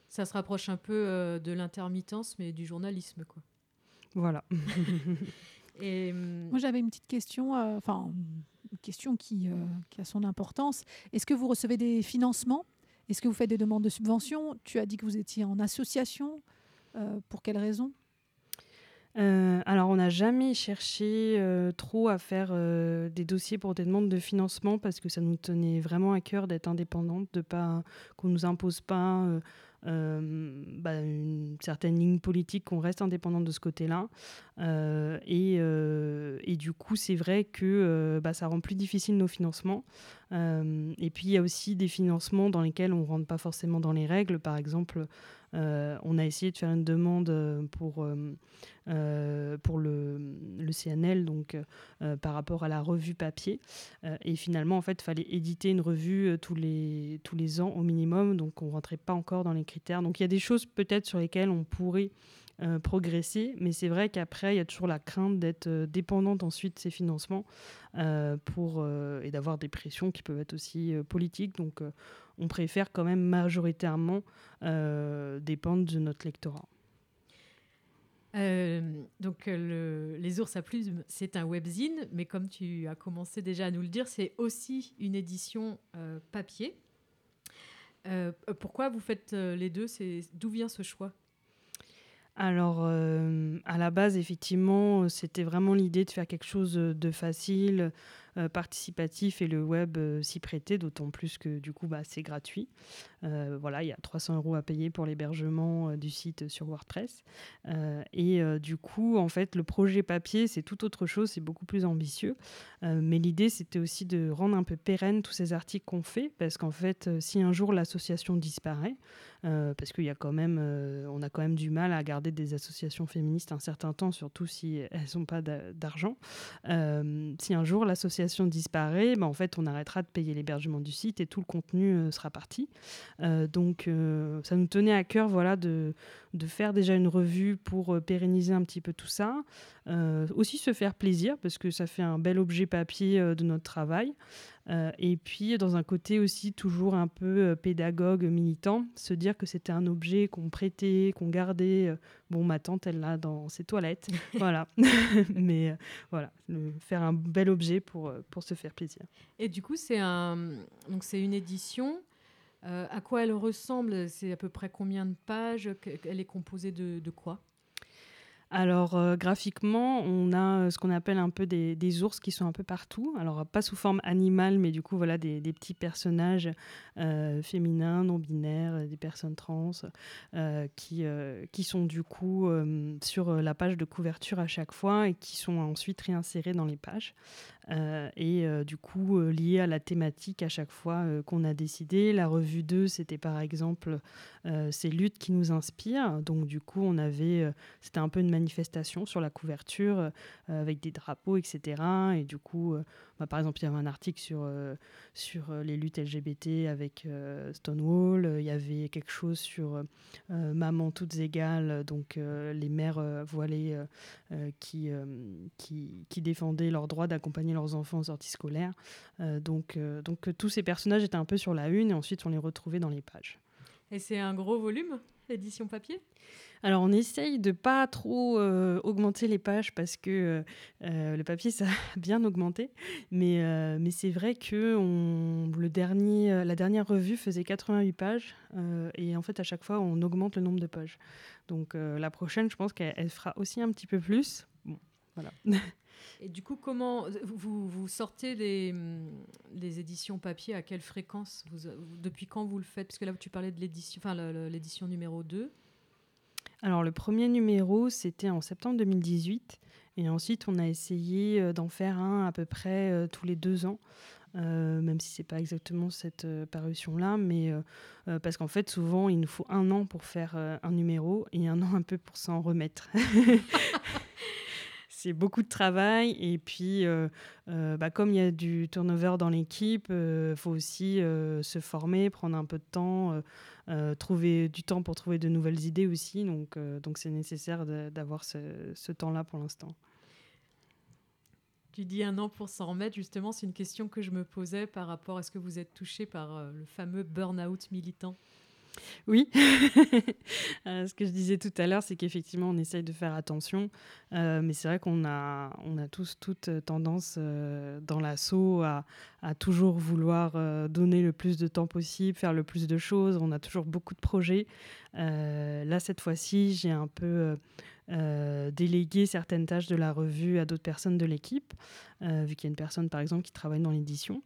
Speaker 2: Ça se rapproche un peu euh, de l'intermittence, mais du journalisme, quoi.
Speaker 3: Voilà. [LAUGHS]
Speaker 2: Et
Speaker 4: Moi, j'avais une petite question, euh, enfin, une question qui, euh, qui a son importance. Est-ce que vous recevez des financements? Est-ce que vous faites des demandes de subventions? Tu as dit que vous étiez en association. Euh, pour quelles raisons
Speaker 3: Euh, alors, on n'a jamais cherché euh, trop à faire euh, des dossiers pour des demandes de financement parce que ça nous tenait vraiment à cœur d'être indépendante, de pas qu'on nous impose pas bah, une certaine ligne politique, qu'on reste indépendante de ce côté-là. Et, du coup, c'est vrai que bah, ça rend plus difficile nos financements. Et puis, il y a aussi des financements dans lesquels on rentre pas forcément dans les règles. Par exemple, on a essayé de faire une demande pour, pour le, CNL, donc euh, par rapport à la revue papier. Euh, et finalement, en fait, il fallait éditer une revue euh, tous, les, tous les ans au minimum, donc on ne rentrait pas encore dans les critères. Donc il y a des choses peut-être sur lesquelles on pourrait euh, progresser, mais c'est vrai qu'après, il y a toujours la crainte d'être euh, dépendante ensuite de ces financements euh, pour, euh, et d'avoir des pressions qui peuvent être aussi euh, politiques. Donc euh, on préfère quand même majoritairement euh, dépendre de notre lectorat.
Speaker 2: Euh, donc euh, le- les ours à plumes, c'est un webzine, mais comme tu as commencé déjà à nous le dire, c'est aussi une édition euh, papier. Pourquoi vous faites les deux? D'où vient ce choix?
Speaker 3: Alors, à la base, effectivement, c'était vraiment l'idée de faire quelque chose de facile, participatif, et le web euh, s'y prêtait, d'autant plus que du coup, bah, c'est gratuit. Euh, voilà, il y a 300 euros à payer pour l'hébergement euh, du site sur WordPress. Euh, et euh, du coup, en fait, le projet papier, c'est tout autre chose, c'est beaucoup plus ambitieux. Euh, mais l'idée, c'était aussi de rendre un peu pérenne tous ces articles qu'on fait, parce qu'en fait, euh, si un jour l'association disparaît, euh, parce qu'il y a quand même, euh, on a quand même du mal à garder des associations féministes un certain temps, surtout si elles n'ont pas d'a- d'argent. Euh, si un jour l'association disparaît, ben, en fait, on arrêtera de payer l'hébergement du site et tout le contenu euh, sera parti. Euh, donc, euh, ça nous tenait à cœur, voilà, de, de faire déjà une revue pour euh, pérenniser un petit peu tout ça. Euh, aussi se faire plaisir parce que ça fait un bel objet papier euh, de notre travail. Et puis, dans un côté aussi toujours un peu pédagogue, militant, se dire que c'était un objet qu'on prêtait, qu'on gardait. bon, ma tante, elle l'a dans ses toilettes. [LAUGHS] voilà. [LAUGHS] Mais voilà, le- faire un bel objet pour, pour se faire plaisir.
Speaker 2: Et du coup, c'est un, donc c'est une édition. Euh, à quoi elle ressemble C'est à peu près combien de pages Elle est composée de, quoi?
Speaker 3: Alors, euh, graphiquement, on a euh, ce qu'on appelle un peu des, ours qui sont un peu partout. Alors, pas sous forme animale, mais du coup, voilà, des, petits personnages féminins, non-binaires, euh, des personnes trans, qui, qui sont du coup sur la page de couverture à chaque fois et qui sont ensuite réinsérés dans les pages. Euh, et euh, du coup, euh, liés à la thématique à chaque fois qu'on a décidé. La revue 2, c'était par exemple ces luttes qui nous inspirent. Donc, du coup, on avait, c'était un peu une manifestation sur la couverture avec des drapeaux, etc. Et du coup, bah, par exemple, il y avait un article sur, euh, sur euh, les luttes LGBT avec euh, Stonewall. Il y avait quelque chose sur Maman toutes égales, donc les mères voilées qui, qui, qui défendaient leur droit d'accompagner leurs enfants en sortie scolaire. Donc, donc tous ces personnages étaient un peu sur la une et ensuite on les retrouvait dans les pages.
Speaker 2: Et c'est un gros volume, l'édition papier?
Speaker 3: Alors on essaye de pas trop euh, augmenter les pages parce que euh, le papier [LAUGHS] ça a bien augmenté, mais, euh, mais c'est vrai que le dernier, euh, la dernière revue faisait 88 pages euh, et en fait à chaque fois on augmente le nombre de pages. Donc euh, la prochaine je pense qu'elle elle fera aussi un petit peu plus. Bon, voilà. [LAUGHS]
Speaker 2: Et du coup, comment vous, vous sortez les, hum, les éditions papier à quelle fréquence vous, Depuis quand vous le faites? Parce que là, tu parlais de l'édition, enfin l'édition numéro 2.
Speaker 3: Alors le premier numéro, c'était en septembre 2018. Et ensuite, on a essayé euh, d'en faire un à peu près euh, tous les deux ans. euh, même si c'est pas exactement cette euh, parution-là, mais euh, parce qu'en fait, souvent, il nous faut un an pour faire un numéro et un an un peu pour s'en remettre. [LAUGHS] c'est beaucoup de travail et puis, euh, euh, bah, comme il y a du turnover dans l'équipe, il faut aussi euh, se former, prendre un peu de temps. euh, euh, trouver du temps pour trouver de nouvelles idées aussi. Donc, euh, donc c'est nécessaire d'avoir ce, ce temps-là pour l'instant.
Speaker 2: Tu dis un an pour s'en remettre, justement, c'est une question que je me posais par rapport à ce que vous êtes touché par euh, le fameux burn-out militant.
Speaker 3: Oui, [LAUGHS] Euh, ce que je disais tout à l'heure, c'est qu'effectivement, on essaye de faire attention, Euh, mais c'est vrai qu'on a, on a tous toute tendance euh, dans l'assaut à, toujours vouloir donner le plus de temps possible, faire le plus de choses. On a toujours beaucoup de projets. Là, cette fois-ci, j'ai un peu euh, délégué certaines tâches de la revue à d'autres personnes de l'équipe, vu qu'il y a une personne, par exemple, qui travaille dans l'édition,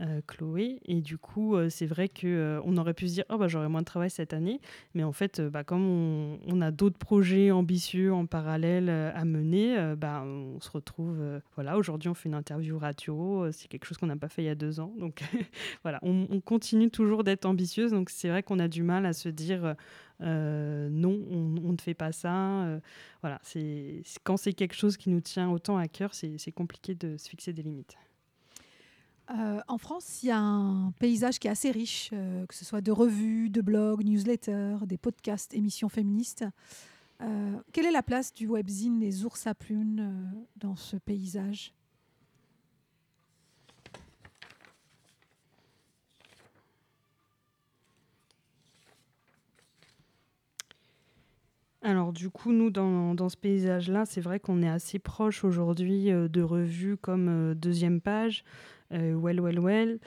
Speaker 3: euh, Chloé. Et du coup, euh, c'est vrai qu'on aurait pu se dire, oh, bah, j'aurai moins de travail cette année. Mais en fait, euh, bah, comme on, on a d'autres projets ambitieux en parallèle euh, à mener, euh, bah, on se retrouve. euh, voilà, aujourd'hui, on fait une interview radio. euh, c'est quelque chose qu'on n'a pas fait il y a deux ans. Donc [LAUGHS] voilà, on, on continue toujours d'être ambitieuse. Donc c'est vrai qu'on a du mal à se dire. euh, non, on, on ne fait pas ça. euh, voilà, c'est quand c'est quelque chose qui nous tient autant à cœur, c'est compliqué de se fixer des limites.
Speaker 4: Euh, en France, il y a un paysage qui est assez riche, euh, que ce soit de revues, de blogs, newsletters, des podcasts, émissions féministes. Euh, quelle est la place du webzine Les ours à plumes dans ce paysage?
Speaker 3: Alors du coup, nous, dans, ce paysage-là, c'est vrai qu'on est assez proche aujourd'hui euh, de revues comme euh, Deuxième Page, euh, Well Well Well,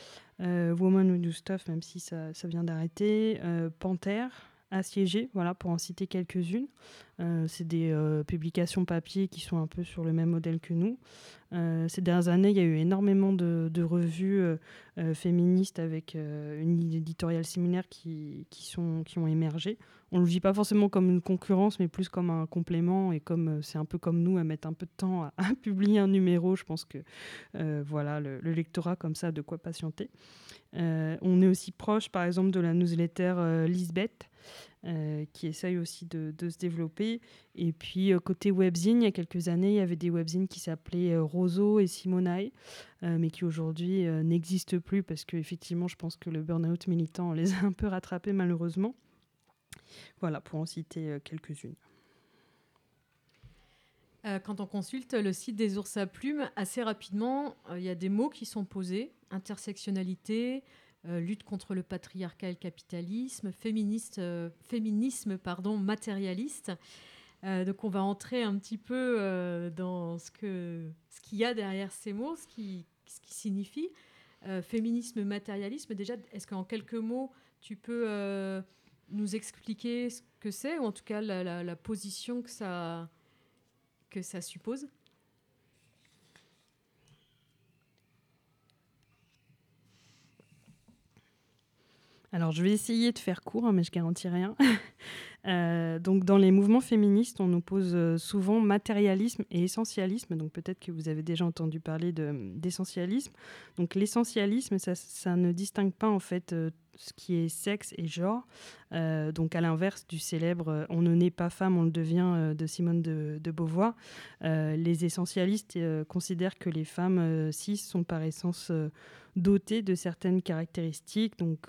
Speaker 3: Woman Who Do Stuff, même si ça, ça vient d'arrêter, Panthère, Assiégé, voilà, pour en citer quelques-unes. Euh, c'est des euh, publications papier qui sont un peu sur le même modèle que nous. Euh, ces dernières années, il y a eu énormément de, revues féministes avec une éditoriale similaire qui, sont, qui ont émergé on ne le vit pas forcément comme une concurrence, mais plus comme un complément. Et comme c'est un peu comme nous à mettre un peu de temps à, [LAUGHS] publier un numéro, je pense que voilà, le, le lectorat comme ça, a de quoi patienter. On est aussi proche, par exemple, de la newsletter Lisbeth, euh, qui essaye aussi de, se développer. Et puis, euh, côté webzine, il y a quelques années, il y avait des webzines qui s'appelaient euh, Roseau et Simonae, euh, mais qui aujourd'hui n'existent plus parce qu'effectivement, je pense que le burn-out militant les a un peu rattrapés malheureusement. Voilà, pour en citer quelques-unes.
Speaker 2: Quand on consulte le site des ours à plumes, assez rapidement, il y a des mots qui sont posés intersectionnalité, euh, lutte contre le patriarcat et le capitalisme, féministe, euh, féminisme pardon, matérialiste. Euh, donc on va entrer un petit peu dans ce que ce qu'il y a derrière ces mots, ce qui, ce qui signifie. Féminisme, matérialisme, déjà, est-ce qu'en quelques mots, tu peux nous expliquer ce que c'est, ou en tout cas la, la- la position que ça, que ça suppose?
Speaker 3: Alors, je vais essayer de faire court, hein, mais je garantis rien. Euh, donc, dans les mouvements féministes, on oppose euh, souvent matérialisme et essentialisme. Donc, peut-être que vous avez déjà entendu parler de- d'essentialisme. Donc, l'essentialisme, ça, ne distingue pas en fait euh, ce qui est sexe et genre. Euh, donc, à l'inverse du célèbre "On ne naît pas femme, on le devient" de Simone de, Beauvoir, les essentialistes considèrent que les femmes cis sont par essence dotées de certaines caractéristiques, donc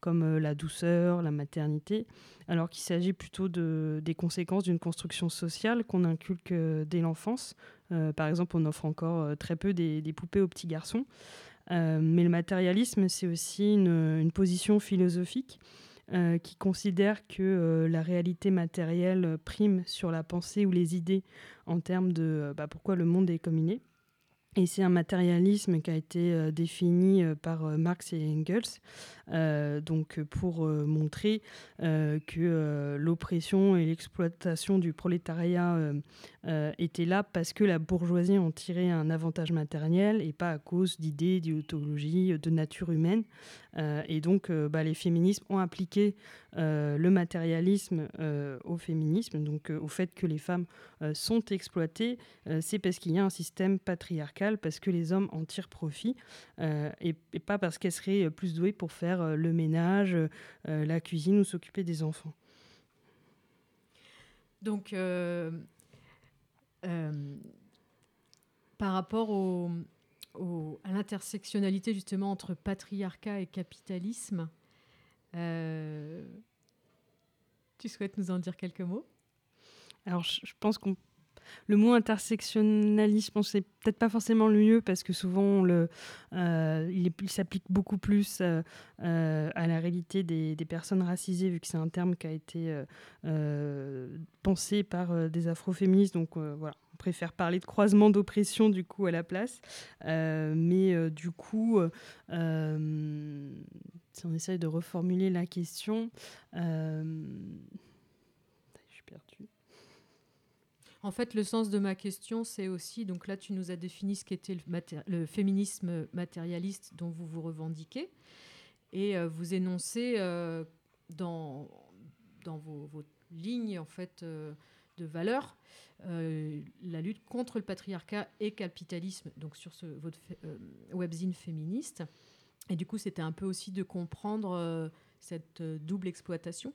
Speaker 3: comme la douceur, la maternité, alors qu'il s'agit plutôt de, des conséquences d'une construction sociale qu'on inculque euh, dès l'enfance. Euh, par exemple, on offre encore euh, très peu des, poupées aux petits garçons. Mais le matérialisme, c'est aussi une, position philosophique qui considère que la réalité matérielle prime sur la pensée ou les idées en termes de bah, pourquoi le monde est comme. Et c'est un matérialisme qui a été euh, défini euh, par euh, Marx et Engels, donc pour montrer que l'oppression et l'exploitation du prolétariat étaient là parce que la bourgeoisie en tirait un avantage matériel et pas à cause d'idées, d'idéologies, de nature humaine. Et donc, bah, les féminismes ont appliqué le matérialisme euh, au féminisme, donc euh, au fait que les femmes euh, sont exploitées, euh, c'est parce qu'il y a un système patriarcal, parce que les hommes en tirent profit, euh, et, pas parce qu'elles seraient euh, plus douées pour faire euh, le ménage, euh, la cuisine ou s'occuper des enfants.
Speaker 2: Donc, euh, euh, par rapport à l'intersectionnalité justement entre patriarcat et capitalisme, euh, tu souhaites nous en dire quelques mots?
Speaker 3: Alors, je, pense qu'on le mot intersectionnalisme, c'est peut-être pas forcément le mieux parce que souvent le, euh, il, s'applique beaucoup plus euh, euh, à la réalité des, personnes racisées vu que c'est un terme qui a été euh, euh, pensé par euh, des afroféministes. Donc euh, voilà, on préfère parler de croisement d'oppression du coup à la place. Euh, mais euh, du coup, euh, euh, si on essaye de reformuler la question, euh, je suis perdue.
Speaker 2: En fait, le sens de ma question, c'est aussi, donc là, tu nous as défini ce qu'était le, féminisme matérialiste dont vous vous revendiquez, et euh, vous énoncez euh, dans, dans vos, lignes, en fait, de valeurs, la lutte contre le patriarcat et capitalisme, donc sur votre euh, webzine féministe. Et du coup, c'était un peu aussi de comprendre euh, cette euh, double exploitation?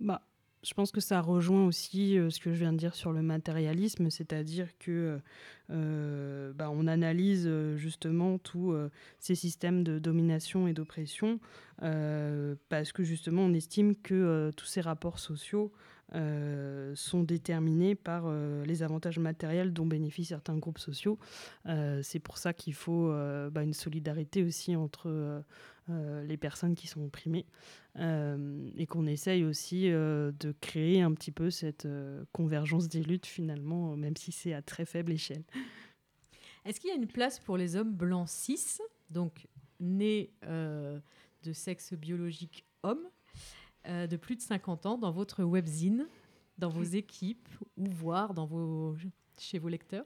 Speaker 3: Bah, je pense que ça rejoint aussi euh, ce que je viens de dire sur le matérialisme, c'est-à-dire que bah, on analyse justement tous ces systèmes de domination et d'oppression parce que justement on estime que tous ces rapports sociaux euh, sont déterminés par euh, les avantages matériels dont bénéficient certains groupes sociaux. Euh, C'est pour ça qu'il faut bah, une solidarité aussi entre les personnes qui sont opprimées. Et qu'on essaye aussi de créer un petit peu cette convergence des luttes finalement, même si c'est à très faible échelle.
Speaker 2: Est-ce qu'il y a une place pour les hommes blancs cis, donc nés de sexe biologique homme, euh, de plus de 50 ans, dans votre webzine, dans vos équipes, ou voire dans vos, chez vos lecteurs?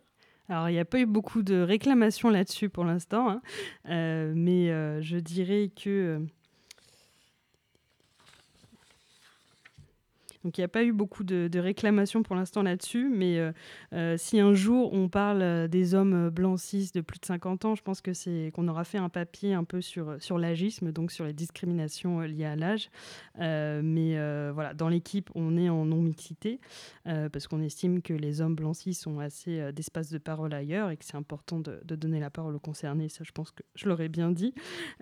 Speaker 3: Alors, il n'y a pas eu beaucoup de réclamations là-dessus pour l'instant, hein. Euh, mais euh, je dirais que... Donc il n'y a pas eu beaucoup de, réclamations pour l'instant là-dessus, mais euh, euh, si un jour on parle euh, des hommes blancs cis de plus de 50 ans, je pense que c'est qu'on aura fait un papier un peu sur, sur l'agisme, donc sur les discriminations liées à l'âge. Mais voilà, dans l'équipe, on est en non-mixité, parce qu'on estime que les hommes blancs cis ont assez d'espace de parole ailleurs et que c'est important de, donner la parole aux concernés, ça je pense que je l'aurais bien dit.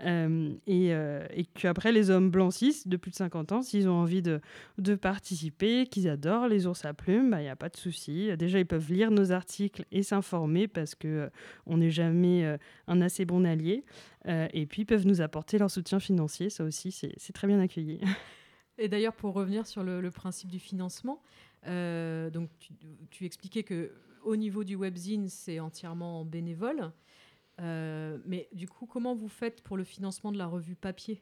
Speaker 3: Et, et qu'après les hommes blancs cis de plus de 50 ans, s'ils ont envie de, de qu'ils adorent les ours à plumes, il n'y a pas de souci. Déjà, ils peuvent lire nos articles et s'informer parce que euh, on n'est jamais euh, un assez bon allié. Euh, et puis, ils peuvent nous apporter leur soutien financier. Ça aussi, c'est très bien accueilli.
Speaker 2: Et d'ailleurs, pour revenir sur le, principe du financement, euh, donc tu, tu expliquais que au niveau du webzine, c'est entièrement bénévole. Mais du coup, comment vous faites pour le financement de la revue papier?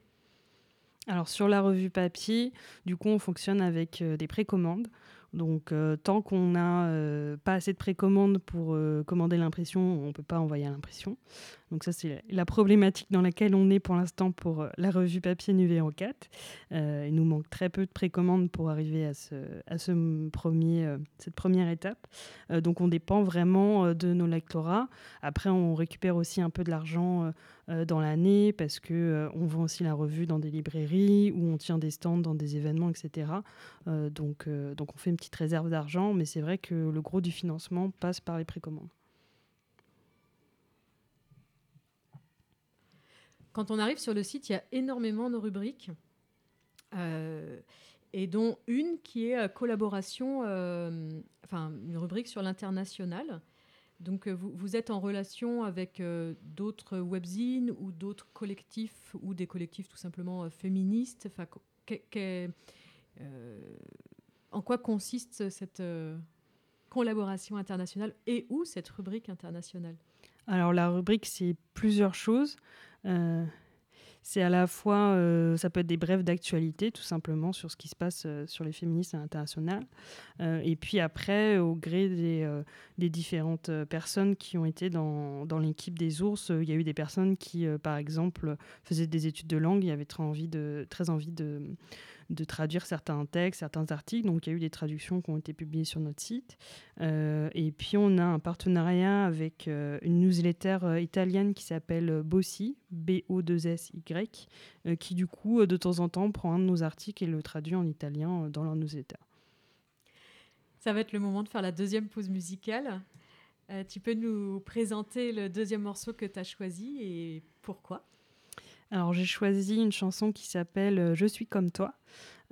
Speaker 3: Alors sur la revue papier, du coup, on fonctionne avec euh, des précommandes. Donc euh, tant qu'on n'a euh, pas assez de précommandes pour commander l'impression, on ne peut pas envoyer à l'impression. Donc ça, c'est la problématique dans laquelle on est pour l'instant pour la revue papier numéro 4. Euh, il nous manque très peu de précommandes pour arriver à, ce, premier, cette première étape. Donc on dépend vraiment de nos lectorats. Après, on récupère aussi un peu de l'argent dans l'année parce que euh, on vend aussi la revue dans des librairies ou on tient des stands dans des événements, etc. Euh, donc, euh, donc on fait une petite réserve d'argent, mais c'est vrai que le gros du financement passe par les précommandes.
Speaker 2: Quand on arrive sur le site, il y a énormément de rubriques, euh, et dont une qui est euh, collaboration, euh, enfin une rubrique sur l'international. Donc euh, vous, êtes en relation avec euh, d'autres webzines ou d'autres collectifs ou des collectifs tout simplement euh, féministes? En quoi consiste cette collaboration internationale et où cette rubrique internationale?
Speaker 3: Alors la rubrique, c'est plusieurs choses. C'est à la fois, euh, ça peut être des brèves d'actualité, tout simplement, sur ce qui se passe euh, sur les féministes à l'international. Euh, et puis après, au gré des, différentes personnes qui ont été dans, dans l'équipe des ours, il y a eu des personnes qui, par exemple, faisaient des études de langue, y avait très envie de, très envie de, de traduire certains textes, certains articles. Donc il y a eu des traductions qui ont été publiées sur notre site. Euh, et puis on a un partenariat avec euh, une newsletter euh, italienne qui s'appelle Bossi, B-O-2-S-Y, euh, qui du coup de temps en temps prend un de nos articles et le traduit en italien dans leur newsletter.
Speaker 2: Ça va être le moment de faire la deuxième pause musicale. Tu peux nous présenter le deuxième morceau que tu as choisi et pourquoi?
Speaker 3: Alors j'ai choisi une chanson qui s'appelle euh, Je suis comme toi.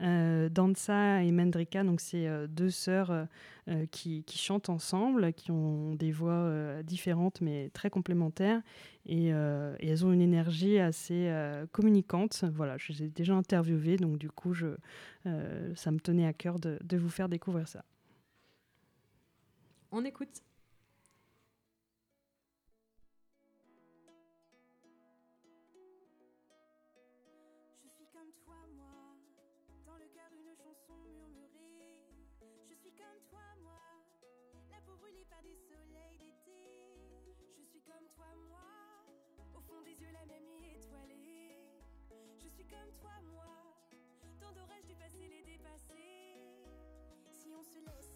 Speaker 3: Euh, Danza et Mendrika, donc c'est euh, deux sœurs euh, qui, chantent ensemble, qui ont des voix différentes mais très complémentaires et, elles ont une énergie assez communicante. Voilà, je les ai déjà interviewées, donc du coup ça me tenait à cœur de vous faire découvrir ça.
Speaker 2: On écoute.
Speaker 5: Se laisse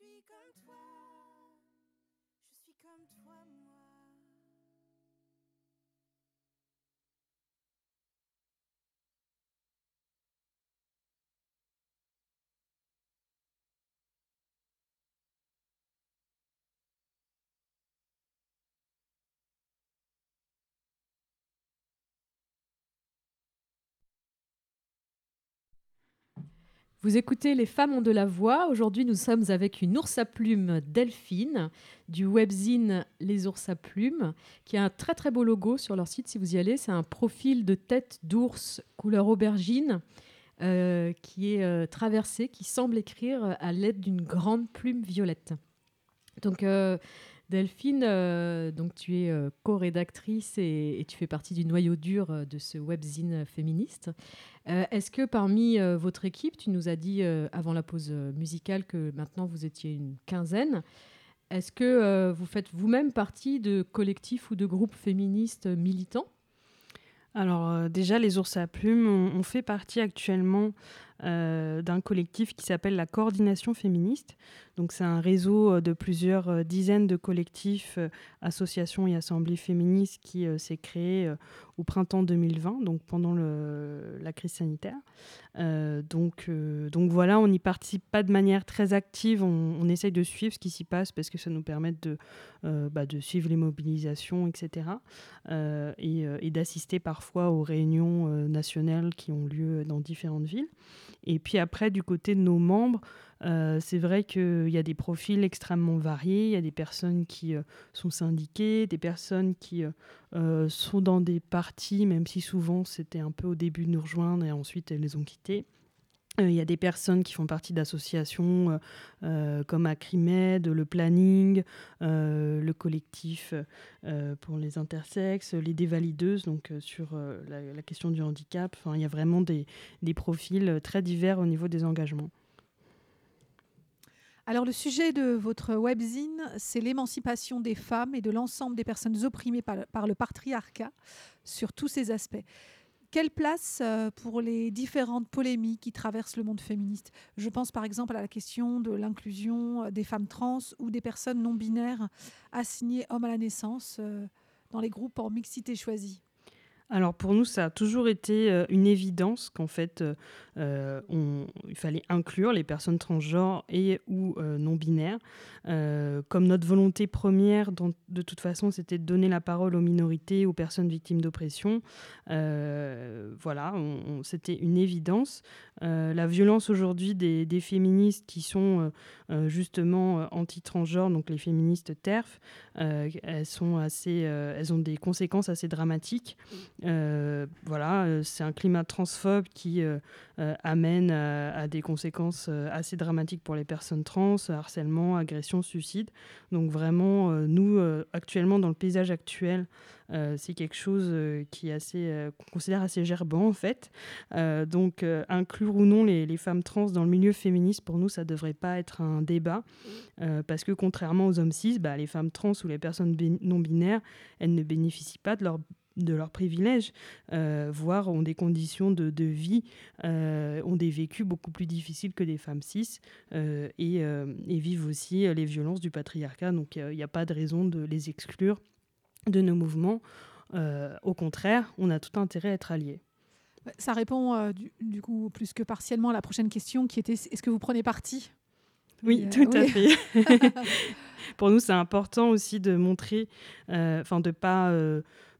Speaker 5: je
Speaker 2: Vous écoutez Les femmes ont de la voix. Aujourd'hui, nous sommes avec une ours à plumes Delphine du webzine Les ours à plumes, qui a un très très beau logo sur leur site si vous y allez. C'est un profil de tête d'ours couleur aubergine euh, qui est euh, traversé, qui semble écrire à l'aide d'une grande plume violette. Donc, euh, Delphine, euh, donc tu es euh, co-rédactrice et, tu fais partie du noyau dur euh, de ce webzine féministe. Est-ce que parmi votre équipe, tu nous as dit avant la pause musicale que maintenant vous étiez une quinzaine, est-ce que vous faites vous-même partie de collectifs ou de groupes féministes militants?
Speaker 3: Alors déjà, les ours à plumes, on, on fait partie actuellement euh, d'un collectif qui s'appelle la Coordination féministe. Donc c'est un réseau euh, de plusieurs euh, dizaines de collectifs, associations et assemblées féministes qui s'est créé au printemps 2020, donc pendant la crise sanitaire. Donc, voilà, on n'y participe pas de manière très active, on, essaye de suivre ce qui s'y passe parce que ça nous permet de, bah, de suivre les mobilisations, etc. et, d'assister parfois aux réunions nationales qui ont lieu dans différentes villes. Et puis après, du côté de nos membres, euh, c'est vrai qu'il y a des profils extrêmement variés. Il y a des personnes qui euh, sont syndiquées, des personnes qui euh, sont dans des partis, même si souvent c'était un peu au début de nous rejoindre et ensuite elles les ont quittés. Euh, Il y a des personnes qui font partie d'associations euh, euh, comme Acrimed, le Planning, le collectif pour les intersexes, les dévalideuses, donc sur la, question du handicap. Il y a vraiment des, profils très divers au niveau des engagements.
Speaker 4: Alors le sujet de votre webzine, c'est l'émancipation des femmes et de l'ensemble des personnes opprimées par par le patriarcat sur tous ces aspects. Quelle place euh, pour les différentes polémiques qui traversent le monde féministe? Je pense par exemple à la question de l'inclusion euh, des femmes trans ou des personnes non binaires assignées hommes à la naissance euh, dans les groupes en mixité choisie.
Speaker 3: Alors pour nous, ça a toujours été euh, une évidence qu'en fait, euh, euh, il fallait inclure les personnes transgenres et ou non binaires. Comme notre volonté première, de toute façon, c'était de donner la parole aux minorités, aux personnes victimes d'oppression. Voilà, c'était une évidence. La violence aujourd'hui des, des féministes qui sont justement anti-transgenres, donc les féministes TERF, elles sont assez, elles ont des conséquences assez dramatiques. Euh, voilà, euh, c'est un climat transphobe qui euh, amène à, des conséquences assez dramatiques pour les personnes trans, harcèlement, agression, suicide. Donc vraiment, nous, actuellement, dans le paysage actuel, c'est quelque chose qui est assez, qu'on considère assez gerbant en fait. Donc inclure ou non les, femmes trans dans le milieu féministe, pour nous, ça ne devrait pas être un débat. Parce que contrairement aux hommes cis, bah, les femmes trans ou les personnes non binaires, elles ne bénéficient pas de leur de leurs privilèges, euh, voire ont des conditions de, de vie, euh, ont des vécus beaucoup plus difficiles que des femmes cis euh, et, et vivent aussi les violences du patriarcat. Donc il n'y a pas de raison de les exclure de nos mouvements. Au contraire, on a tout intérêt à être alliés.
Speaker 4: Ça répond du, du coup plus que partiellement à la prochaine question qui était est-ce que vous prenez parti?
Speaker 3: Oui, tout à
Speaker 4: oui.
Speaker 3: fait. [LAUGHS] Pour nous, c'est important aussi de montrer, enfin de pas,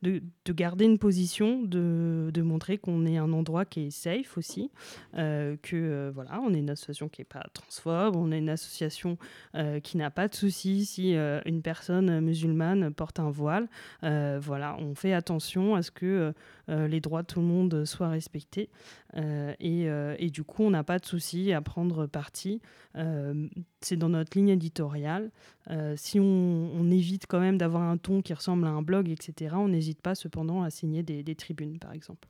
Speaker 3: de, de garder une position, de, montrer qu'on est un endroit qui est safe aussi, euh, que euh, voilà, on est une association qui est pas transphobe, on est une association euh, qui n'a pas de souci si euh, une personne musulmane porte un voile. Voilà, on fait attention à ce que les droits de tout le monde soient respectés et, euh, et du coup, on n'a pas de souci à prendre parti. Euh, c'est dans notre ligne éditoriale. Euh, si on, évite quand même d'avoir un ton qui ressemble à un blog, etc., on n'hésite pas cependant à signer des, tribunes, par exemple.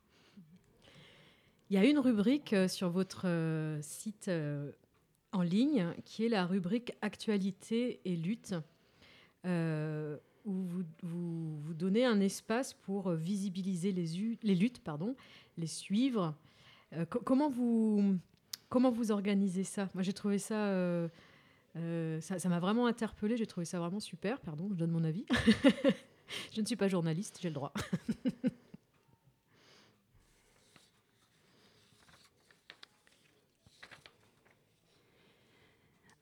Speaker 2: Il y a une rubrique euh, sur votre euh, site euh, en ligne qui est la rubrique Actualité et lutte, euh, où vous, donnez un espace pour euh, visibiliser les, les luttes, pardon, les suivre. Euh, co- comment, vous, comment vous organisez ça? Moi, j'ai trouvé ça. euh, euh, ça ça m'a vraiment interpellée, j'ai trouvé ça vraiment super. Pardon, je donne mon avis. [LAUGHS] je ne suis pas journaliste, j'ai le droit. [LAUGHS]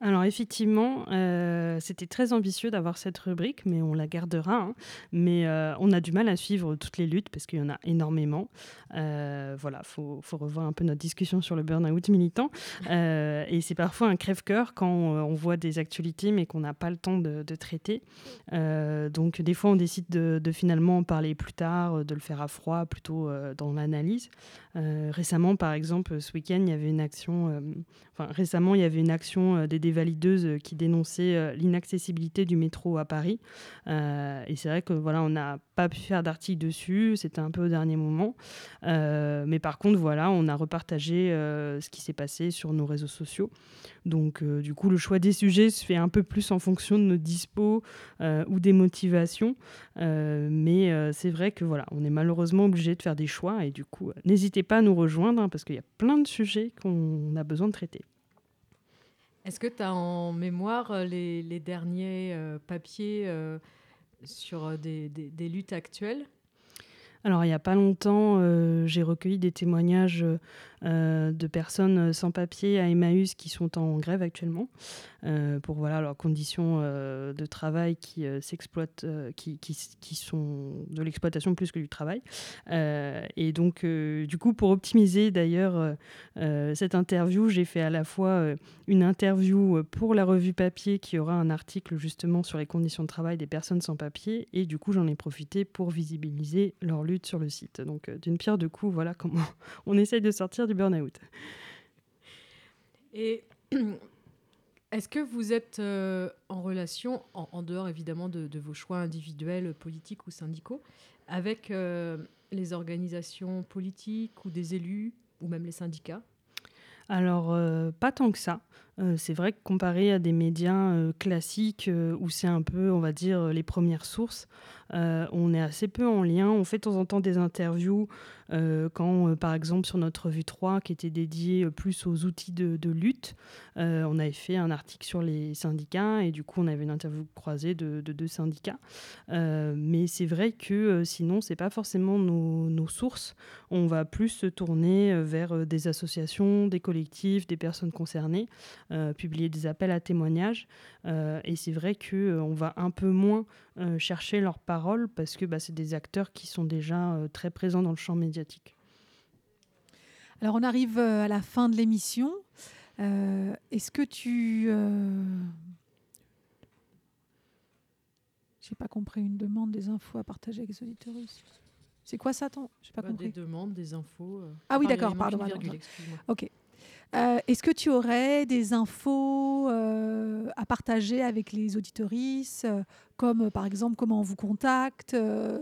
Speaker 3: Alors effectivement, euh, c'était très ambitieux d'avoir cette rubrique, mais on la gardera. hein. Mais euh, on a du mal à suivre toutes les luttes parce qu'il y en a énormément. Euh, voilà, faut, faut revoir un peu notre discussion sur le burn-out militant. Et c'est parfois un crève-cœur quand on voit des actualités, mais qu'on n'a pas le temps de, traiter. Donc des fois, on décide de, finalement en parler plus tard, de le faire à froid, plutôt dans l'analyse. Récemment, par exemple, ce week-end, il y avait une action. Récemment, il y avait une action euh, des dévalideuses euh, qui dénonçait euh, l'inaccessibilité du métro à Paris. Et c'est vrai que voilà, on n'a pas pu faire d'article dessus. C'était un peu au dernier moment. Mais par contre, voilà, on a repartagé ce qui s'est passé sur nos réseaux sociaux. Donc, du coup, le choix des sujets se fait un peu plus en fonction de nos dispos ou des motivations. Mais c'est vrai que voilà, on est malheureusement obligé de faire des choix. Et du coup, n'hésitez pas à nous rejoindre hein, parce qu'il y a plein de sujets qu'on a besoin de traiter.
Speaker 2: Est-ce que tu as en mémoire euh, les, derniers euh, papiers euh, sur des, des- luttes actuelles?
Speaker 3: Alors, il n'y a pas longtemps, j'ai recueilli des témoignages de personnes sans papier à Emmaüs qui sont en grève actuellement euh, pour voilà, leurs conditions euh, de travail qui euh, s'exploitent, euh, qui, qui, sont de l'exploitation plus que du travail. Euh, et donc, euh, du coup, pour optimiser d'ailleurs euh, euh, cette interview, j'ai fait à la fois euh, une interview euh, pour la revue papier qui aura un article justement sur les conditions de travail des personnes sans papier et du coup j'en ai profité pour visibiliser leur lutte sur le site. Donc euh, d'une pierre deux coups, voilà comment [LAUGHS] on essaye de sortir du burn-out.
Speaker 2: Et [CLEARS THROAT] est-ce que vous êtes euh, en relation, en, en dehors évidemment de, de vos choix individuels, politiques ou syndicaux, avec euh, les organisations politiques ou des élus ou même les syndicats?
Speaker 3: Alors, euh, pas tant que ça. Euh, c'est vrai que comparé à des médias euh, classiques euh, où c'est un peu, on va dire, les premières sources, on est assez peu en lien. On fait de temps en temps des interviews quand, par exemple, sur notre revue 3, qui était dédiée plus aux outils de, lutte, on avait fait un article sur les syndicats et du coup, on avait une interview croisée de, de deux syndicats. Mais c'est vrai que sinon, c'est pas forcément nos, nos sources. On va plus se tourner vers des associations, des collectifs, des personnes concernées, publier des appels à témoignages. Euh, et c'est vrai que euh, on va un peu moins euh, chercher leurs paroles parce que bah, c'est des acteurs qui sont déjà euh, très présents dans le champ médiatique.
Speaker 4: Alors, on arrive euh, à la fin de l'émission. Euh, Est-ce que tu. euh, J'ai pas compris une demande des infos à partager avec les auditeurs. C'est quoi ça, ton? J'ai pas
Speaker 2: Bah,
Speaker 4: compris.
Speaker 2: Des demandes, des infos. euh.
Speaker 4: Ah oui, d'accord, pardon,
Speaker 2: virgule.
Speaker 4: Ok. Euh, Est-ce que tu aurais des infos euh, à partager avec les auditoristes, euh, comme par exemple comment on vous contacte,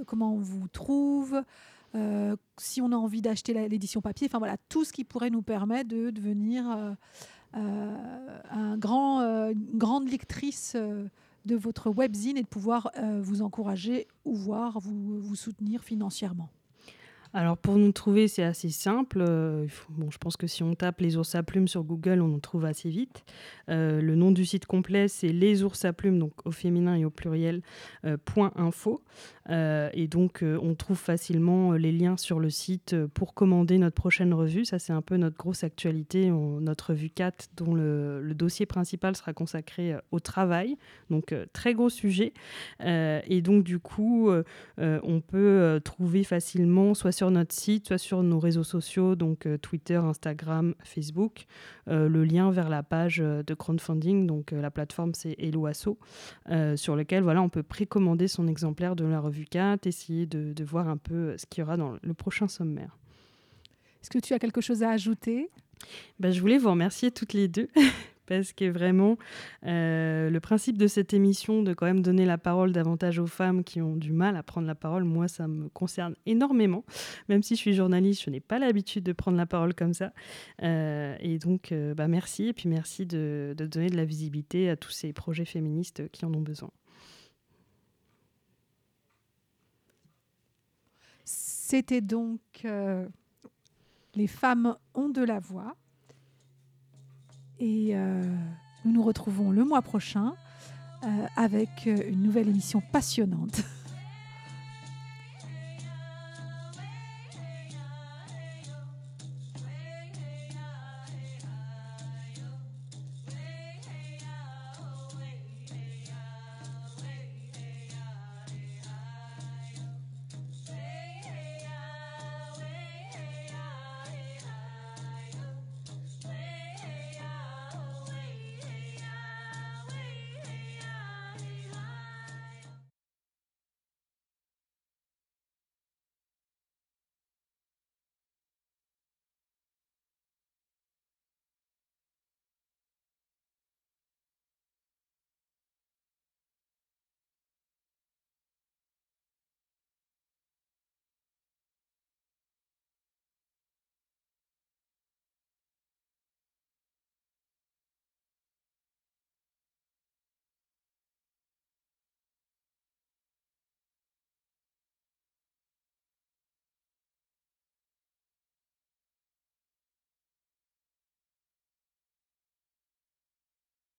Speaker 4: comment on vous trouve, si on a envie d'acheter l'édition papier, enfin voilà, tout ce qui pourrait nous permettre de devenir un grand, une grande lectrice de votre webzine et de pouvoir vous encourager ou voir vous, vous soutenir financièrement.
Speaker 3: Alors pour nous trouver, c'est assez simple. Euh, je pense que si on tape les ours à plumes sur Google, on nous trouve assez vite. Euh, le nom du site complet, c'est les ours à plumes, donc au féminin et au pluriel, euh, point info. Euh, et donc euh, on trouve facilement euh, les liens sur le site pour commander notre prochaine revue. Ça, c'est un peu notre grosse actualité, notre revue 4, dont le, le dossier principal sera consacré au travail. Donc très gros sujet. Et donc du coup, on peut trouver facilement soit sur notre site, soit sur nos réseaux sociaux, donc Twitter, Instagram, Facebook, le lien vers la page de crowdfunding. Donc la plateforme c'est Eloasso, euh, sur lequel voilà, on peut précommander son exemplaire de la revue 4, essayer de, de voir un peu euh, ce qu'il y aura dans le prochain sommaire.
Speaker 4: Est-ce que tu as quelque chose à ajouter?
Speaker 3: Ben, je voulais vous remercier toutes les deux [LAUGHS] parce que vraiment, euh, le principe de cette émission, de quand même donner la parole davantage aux femmes qui ont du mal à prendre la parole, moi, ça me concerne énormément. Même si je suis journaliste, je n'ai pas l'habitude de prendre la parole comme ça. Euh, et donc, euh, bah, merci. Et puis, merci de, de donner de la visibilité à tous ces projets féministes qui en ont besoin.
Speaker 4: C'était donc euh, Les femmes ont de la voix. Et euh, nous nous retrouvons le mois prochain euh, avec une nouvelle émission passionnante. [LAUGHS]